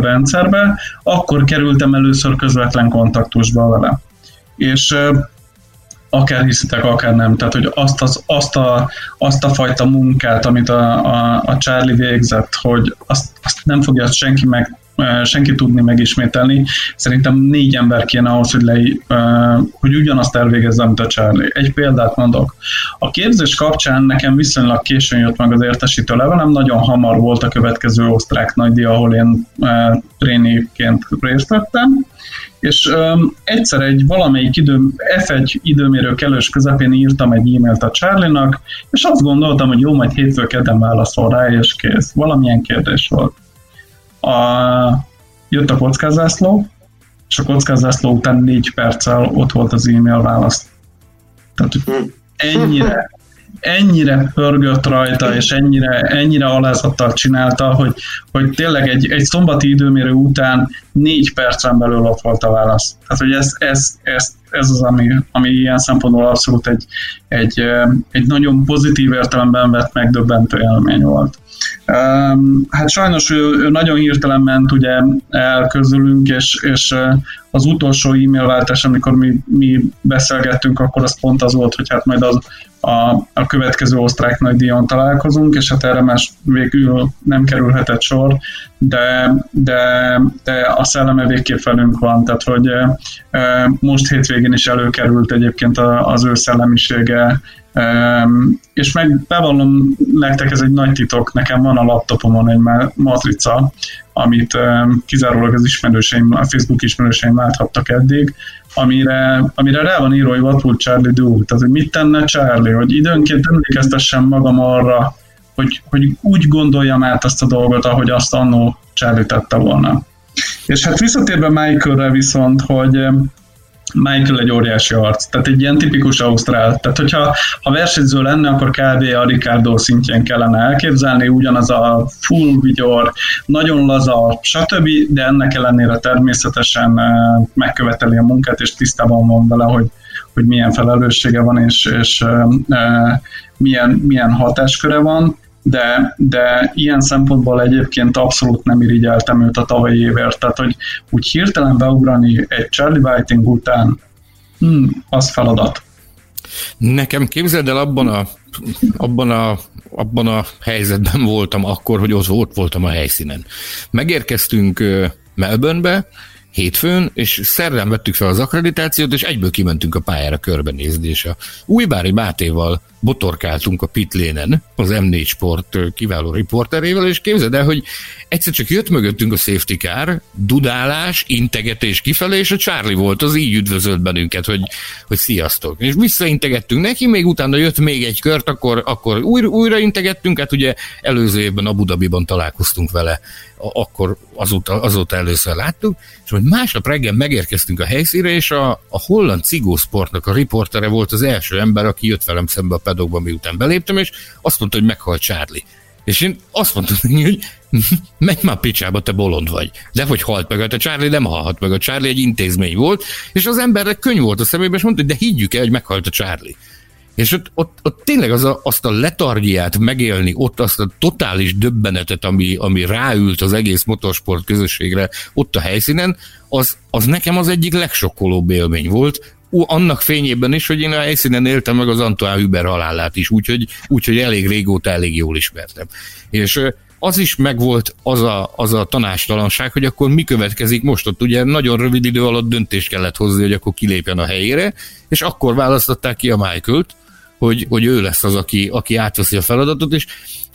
rendszerbe, akkor kerültem először közvetlen kontaktusba vele. És akár hiszitek, akár nem. Tehát, hogy azt, az, azt, a, azt a fajta munkát, amit a, a, a Charlie végzett, hogy azt, azt nem fogja senki meg senki tudni megismételni. Szerintem négy ember kéne ahhoz, hogy, le, hogy ugyanazt elvégezze, mint a Charlie. Egy példát mondok. A képzés kapcsán nekem viszonylag későn jött meg az értesítő levelem, nagyon hamar volt a következő osztrák nagydíj, ahol én tréniként részt vettem, és um, egyszer egy valamelyik idő, F1 időmérő kellős közepén írtam egy e-mailt a Charlie-nak, és azt gondoltam, hogy jó, majd hétfő kedden válaszol rá, és kész. Valamilyen kérdés volt a, jött a kockázászló, és a kockázászló után négy perccel ott volt az e-mail válasz. Tehát ennyire, ennyire pörgött rajta, és ennyire, ennyire alázattal csinálta, hogy, hogy tényleg egy, egy szombati időmérő után négy percen belül ott volt a válasz. Tehát, hogy ez, ez, ez, ez az, ami, ami ilyen szempontból abszolút egy, egy, egy nagyon pozitív értelemben vett megdöbbentő élmény volt. Hát sajnos ő, ő nagyon hirtelen ment ugye el közülünk, és, és az utolsó e-mail váltás, amikor mi, mi beszélgettünk, akkor az pont az volt, hogy hát majd az, a, a következő osztrák nagy díjon találkozunk, és hát erre más végül nem kerülhetett sor, de, de, de a szelleme végképp velünk van, tehát hogy most hétvégén is előkerült egyébként az ő szellemisége és meg bevallom nektek, ez egy nagy titok, nekem van a laptopomon egy matrica, amit kizárólag az ismerőseim, a Facebook ismerőseim láthattak eddig, amire, amire rá van írva, hogy what would Charlie do? Tehát, hogy mit tenne Charlie, hogy időnként emlékeztessem magam arra, hogy, hogy úgy gondoljam át azt a dolgot, ahogy azt annó Charlie tette volna. És hát visszatérve Michaelre viszont, hogy Michael egy óriási arc, tehát egy ilyen tipikus ausztrál. Tehát, hogyha ha versenyző lenne, akkor kb. a Ricardo szintjén kellene elképzelni, ugyanaz a full vigyor, nagyon laza, stb., de ennek ellenére természetesen eh, megköveteli a munkát, és tisztában van vele, hogy, hogy milyen felelőssége van, és, és e, milyen, milyen hatásköre van de, de ilyen szempontból egyébként abszolút nem irigyeltem őt a tavalyi évért, tehát hogy úgy hirtelen beugrani egy Charlie Whiting után, hmm, az feladat. Nekem képzeld el, abban a, abban a abban a helyzetben voltam akkor, hogy ott, ott voltam a helyszínen. Megérkeztünk Melbournebe, hétfőn, és szerdán vettük fel az akkreditációt, és egyből kimentünk a pályára körbenézni, és a Újbári Mátéval botorkáltunk a pitlénen, az M4 Sport kiváló riporterével, és képzeld el, hogy egyszer csak jött mögöttünk a safety car, dudálás, integetés kifelé, és a Charlie volt, az így üdvözölt bennünket, hogy, hogy sziasztok. És visszaintegettünk neki, még utána jött még egy kört, akkor, akkor újra, újra integettünk, hát ugye előző évben Abu Dhabiban találkoztunk vele, akkor azóta, azóta először láttuk, és majd másnap reggel megérkeztünk a helyszínre, és a, a holland cigósportnak a riportere volt az első ember, aki jött velem szembe a pedokba, miután beléptem, és azt mondta, hogy meghalt Charlie. És én azt mondtam, hogy menj már picsába, te bolond vagy. De hogy halt meg, a Charlie nem halhat meg, a Charlie egy intézmény volt, és az embernek könyv volt a szemében, és mondta, hogy de higgyük el, hogy meghalt a Charlie. És ott, ott, ott tényleg az a, azt a letargiát megélni, ott azt a totális döbbenetet, ami, ami ráült az egész motorsport közösségre ott a helyszínen, az, az nekem az egyik legsokkolóbb élmény volt, annak fényében is, hogy én a helyszínen éltem meg az Antoine Hüber halálát is, úgyhogy, úgyhogy elég régóta elég jól ismertem. És az is megvolt az a, az a tanástalanság, hogy akkor mi következik most ott. Ugye nagyon rövid idő alatt döntést kellett hozni, hogy akkor kilépjen a helyére, és akkor választották ki a Michael-t, hogy, hogy ő lesz az, aki, aki átveszi a feladatot, és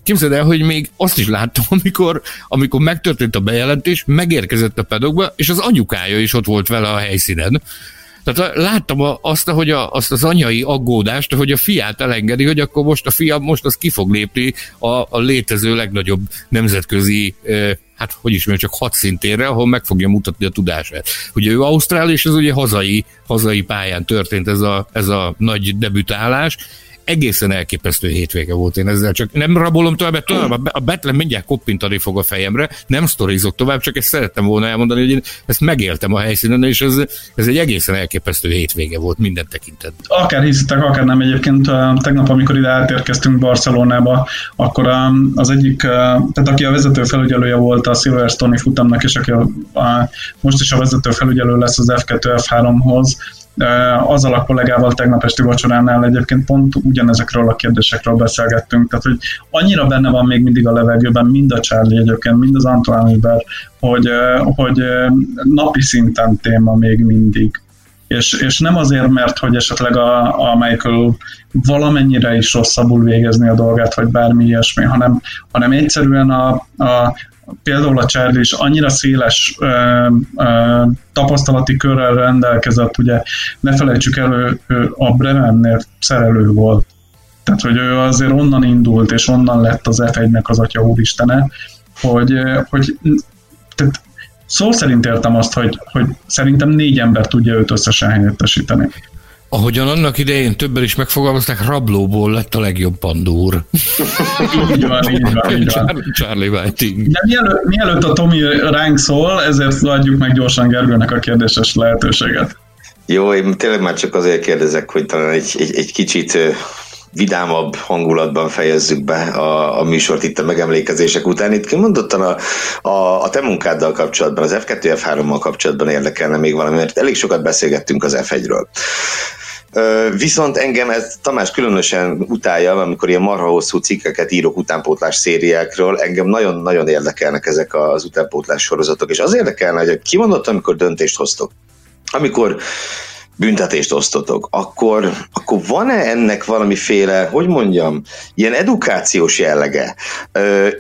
képzeld el, hogy még azt is láttam, amikor, amikor megtörtént a bejelentés, megérkezett a pedokba, és az anyukája is ott volt vele a helyszínen. Tehát láttam azt, hogy a, azt az anyai aggódást, hogy a fiát elengedi, hogy akkor most a fia most az ki fog lépni a, a létező legnagyobb nemzetközi hát hogy is mondjam, csak hat szintérre, ahol meg fogja mutatni a tudását. Ugye ő Ausztrál, és ez ugye hazai, hazai pályán történt ez a, ez a nagy debütálás, egészen elképesztő hétvége volt én ezzel, csak nem rabolom tovább, mert tovább a Betlen mindjárt koppintani fog a fejemre, nem sztorizok tovább, csak ezt szerettem volna elmondani, hogy én ezt megéltem a helyszínen, és ez, ez egy egészen elképesztő hétvége volt minden tekintetben. Akár hiszitek, akár nem egyébként tegnap, amikor ide átérkeztünk Barcelonába, akkor az egyik, tehát aki a vezető felügyelője volt a Silverstone-i futamnak, és aki a, a, most is a vezető felügyelő lesz az F2 F3-hoz, azzal a kollégával tegnap esti vacsoránál egyébként pont ugyanezekről a kérdésekről beszélgettünk, tehát hogy annyira benne van még mindig a levegőben, mind a Charlie egyébként, mind az Antoine Hubert, hogy, hogy napi szinten téma még mindig. És, és nem azért, mert hogy esetleg a, a Michael valamennyire is rosszabbul végezni a dolgát, vagy bármi ilyesmi, hanem, hanem egyszerűen a, a, például a Charlie is annyira széles ö, ö, tapasztalati körrel rendelkezett, ugye ne felejtsük el, ő, a Bremennél szerelő volt. Tehát, hogy ő azért onnan indult, és onnan lett az F1-nek az atya úristene, hogy, hogy tehát szó szerint értem azt, hogy, hogy szerintem négy ember tudja őt összesen helyettesíteni. Ahogyan annak idején többen is megfogalmazták, rablóból lett a legjobb pandúr. így van, így van, így van. Charlie Whiting. De mielőtt, mielőtt a Tomi ránk szól, ezért adjuk meg gyorsan Gergőnek a kérdéses lehetőséget. Jó, én tényleg már csak azért kérdezek, hogy talán egy, egy, egy kicsit vidámabb hangulatban fejezzük be a, a műsort itt a megemlékezések után. Itt kimondottan a, a, a te munkáddal kapcsolatban, az F2, F3-mal kapcsolatban érdekelne még valami, mert elég sokat beszélgettünk az F1-ről. Viszont engem ez Tamás különösen utálja, amikor ilyen marha hosszú cikkeket írok utánpótlás szériákról, engem nagyon-nagyon érdekelnek ezek az utánpótlás sorozatok, és az érdekelne, hogy kimondott, amikor döntést hoztok. Amikor büntetést osztotok, akkor, akkor van-e ennek valamiféle, hogy mondjam, ilyen edukációs jellege?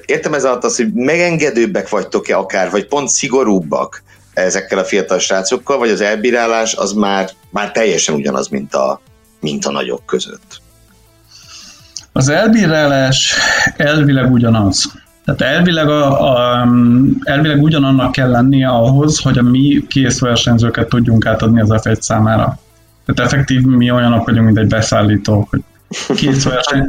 Értem ez alatt az, hogy megengedőbbek vagytok-e akár, vagy pont szigorúbbak? ezekkel a fiatal srácokkal, vagy az elbírálás az már, már teljesen ugyanaz, mint a, mint a nagyok között? Az elbírálás elvileg ugyanaz. Tehát elvileg, a, a, elvileg ugyanannak kell lennie ahhoz, hogy a mi kész versenyzőket tudjunk átadni az F1 számára. Tehát effektív mi olyanok vagyunk, mint egy beszállító, hogy kész, verseny,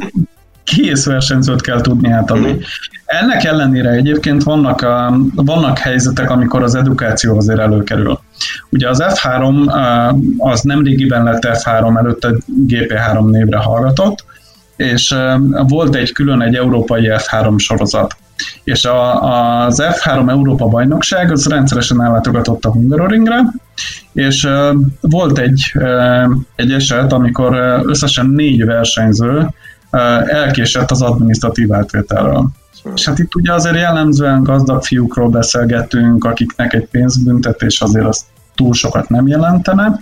kész versenyzőt kell tudni átadni. Mm. Ennek ellenére egyébként vannak, a, vannak helyzetek, amikor az edukáció azért előkerül. Ugye az F3 az nem régiben lett F3, előtte GP3 névre hallgatott, és volt egy külön egy európai F3 sorozat. És a, az F3 Európa bajnokság az rendszeresen ellátogatott a Hungaroringre, és volt egy, egy eset, amikor összesen négy versenyző elkésett az adminisztratív átvételről. És hát itt ugye azért jellemzően gazdag fiúkról beszélgetünk, akiknek egy pénzbüntetés azért az túl sokat nem jelentene.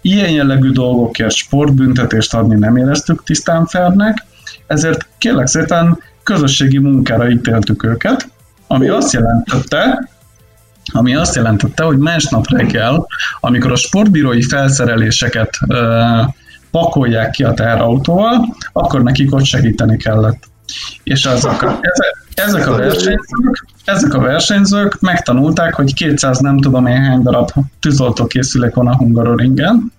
Ilyen jellegű dolgokért sportbüntetést adni nem éreztük tisztán felnek, ezért kérlek szépen közösségi munkára ítéltük őket, ami azt jelentette, ami azt jelentette, hogy másnap reggel, amikor a sportbírói felszereléseket pakolják ki a teherautóval, akkor nekik ott segíteni kellett. És ezek a, ezek, a versenyzők, ezek a versenyzők megtanulták, hogy 200 nem tudom én hány darab tűzoltókészülék van a Hungaroringen,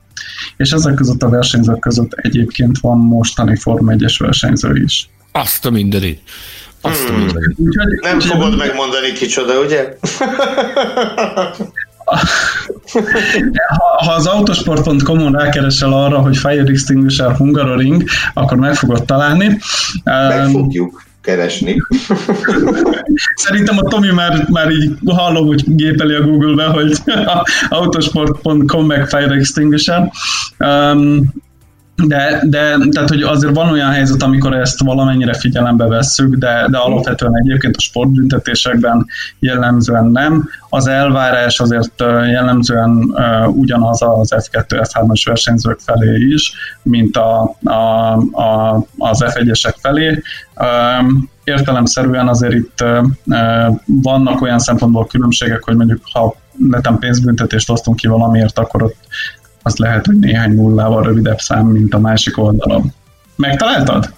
és ezek között a versenyzők között egyébként van mostani Form 1-es versenyző is. Azt a mindenit. Azt hmm. a mindenit. Nem fogod megmondani kicsoda, ugye? ha, ha az autosport.com-on rákeresel arra, hogy Fire Extinguisher Hungaroring, akkor meg fogod találni. Meg fogjuk keresni. Szerintem a Tomi már, már így hallom, hogy gépeli a Google-be, hogy autosport.com meg Fire Extinguisher. Um, de, de tehát, hogy azért van olyan helyzet, amikor ezt valamennyire figyelembe vesszük, de, de alapvetően egyébként a sportbüntetésekben jellemzően nem. Az elvárás azért jellemzően ugyanaz az F2, F3-as versenyzők felé is, mint a, a, a, az F1-esek felé. Értelemszerűen azért itt vannak olyan szempontból különbségek, hogy mondjuk ha netem pénzbüntetést osztunk ki valamiért, akkor ott az lehet, hogy néhány nullával rövidebb szám, mint a másik oldalon. Megtaláltad?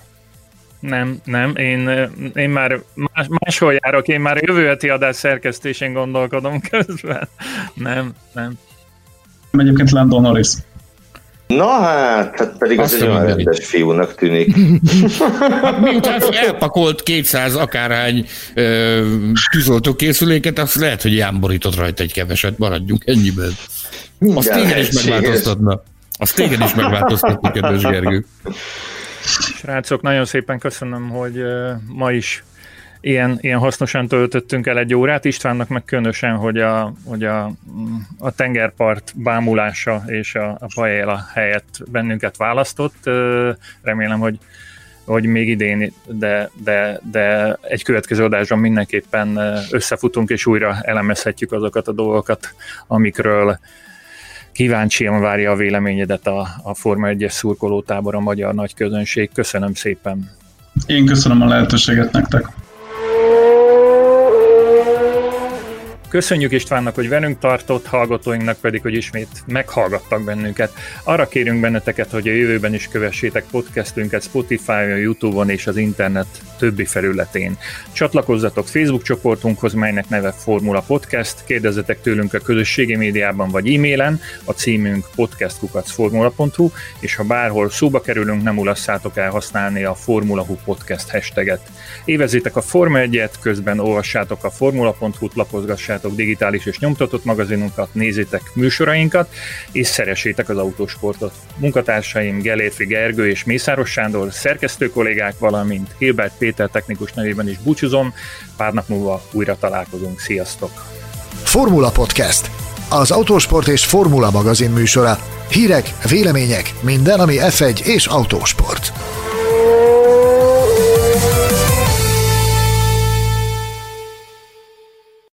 Nem, nem, én, én már más, máshol járok, én már jövő heti adás szerkesztésén gondolkodom közben. Nem, nem. Egyébként Landon Norris. Na hát, hát pedig Azt az egy olyan rendes fiúnak tűnik. Hát miután elpakolt 200 akárhány tűzoltókészüléket, azt lehet, hogy jámborított rajta egy keveset, maradjunk ennyiben. Azt téged is megváltoztatna. Azt téged is megváltoztatna, kedves Gergő. Srácok, nagyon szépen köszönöm, hogy ma is ilyen, ilyen hasznosan töltöttünk el egy órát. Istvánnak meg különösen, hogy a, hogy a, a tengerpart bámulása és a, a paella helyett bennünket választott. Remélem, hogy hogy még idén, de, de, de egy következő adásban mindenképpen összefutunk, és újra elemezhetjük azokat a dolgokat, amikről kíváncsian várja a véleményedet a, a Forma 1-es szurkolótábor, a magyar nagy közönség. Köszönöm szépen! Én köszönöm a lehetőséget nektek! Köszönjük Istvánnak, hogy velünk tartott, hallgatóinknak pedig, hogy ismét meghallgattak bennünket. Arra kérünk benneteket, hogy a jövőben is kövessétek podcastünket Spotify-on, Youtube-on és az internet többi felületén. Csatlakozzatok Facebook csoportunkhoz, melynek neve Formula Podcast, kérdezzetek tőlünk a közösségi médiában vagy e-mailen, a címünk podcastkukacformula.hu, és ha bárhol szóba kerülünk, nem ulasszátok el használni a Formula Hu Podcast hashtaget. Évezzétek a Forma 1-et, közben olvassátok a formula.hu-t, lapozgassátok digitális és nyomtatott magazinunkat, nézzétek műsorainkat, és szeressétek az autósportot. Munkatársaim Gelérfi Gergő és Mészáros Sándor, szerkesztő kollégák, valamint Hilbert Péter technikus nevében is búcsúzom. Pár nap múlva újra találkozunk. Sziasztok! Formula Podcast. Az autósport és formula magazin műsora. Hírek, vélemények, minden, ami F1 és autósport.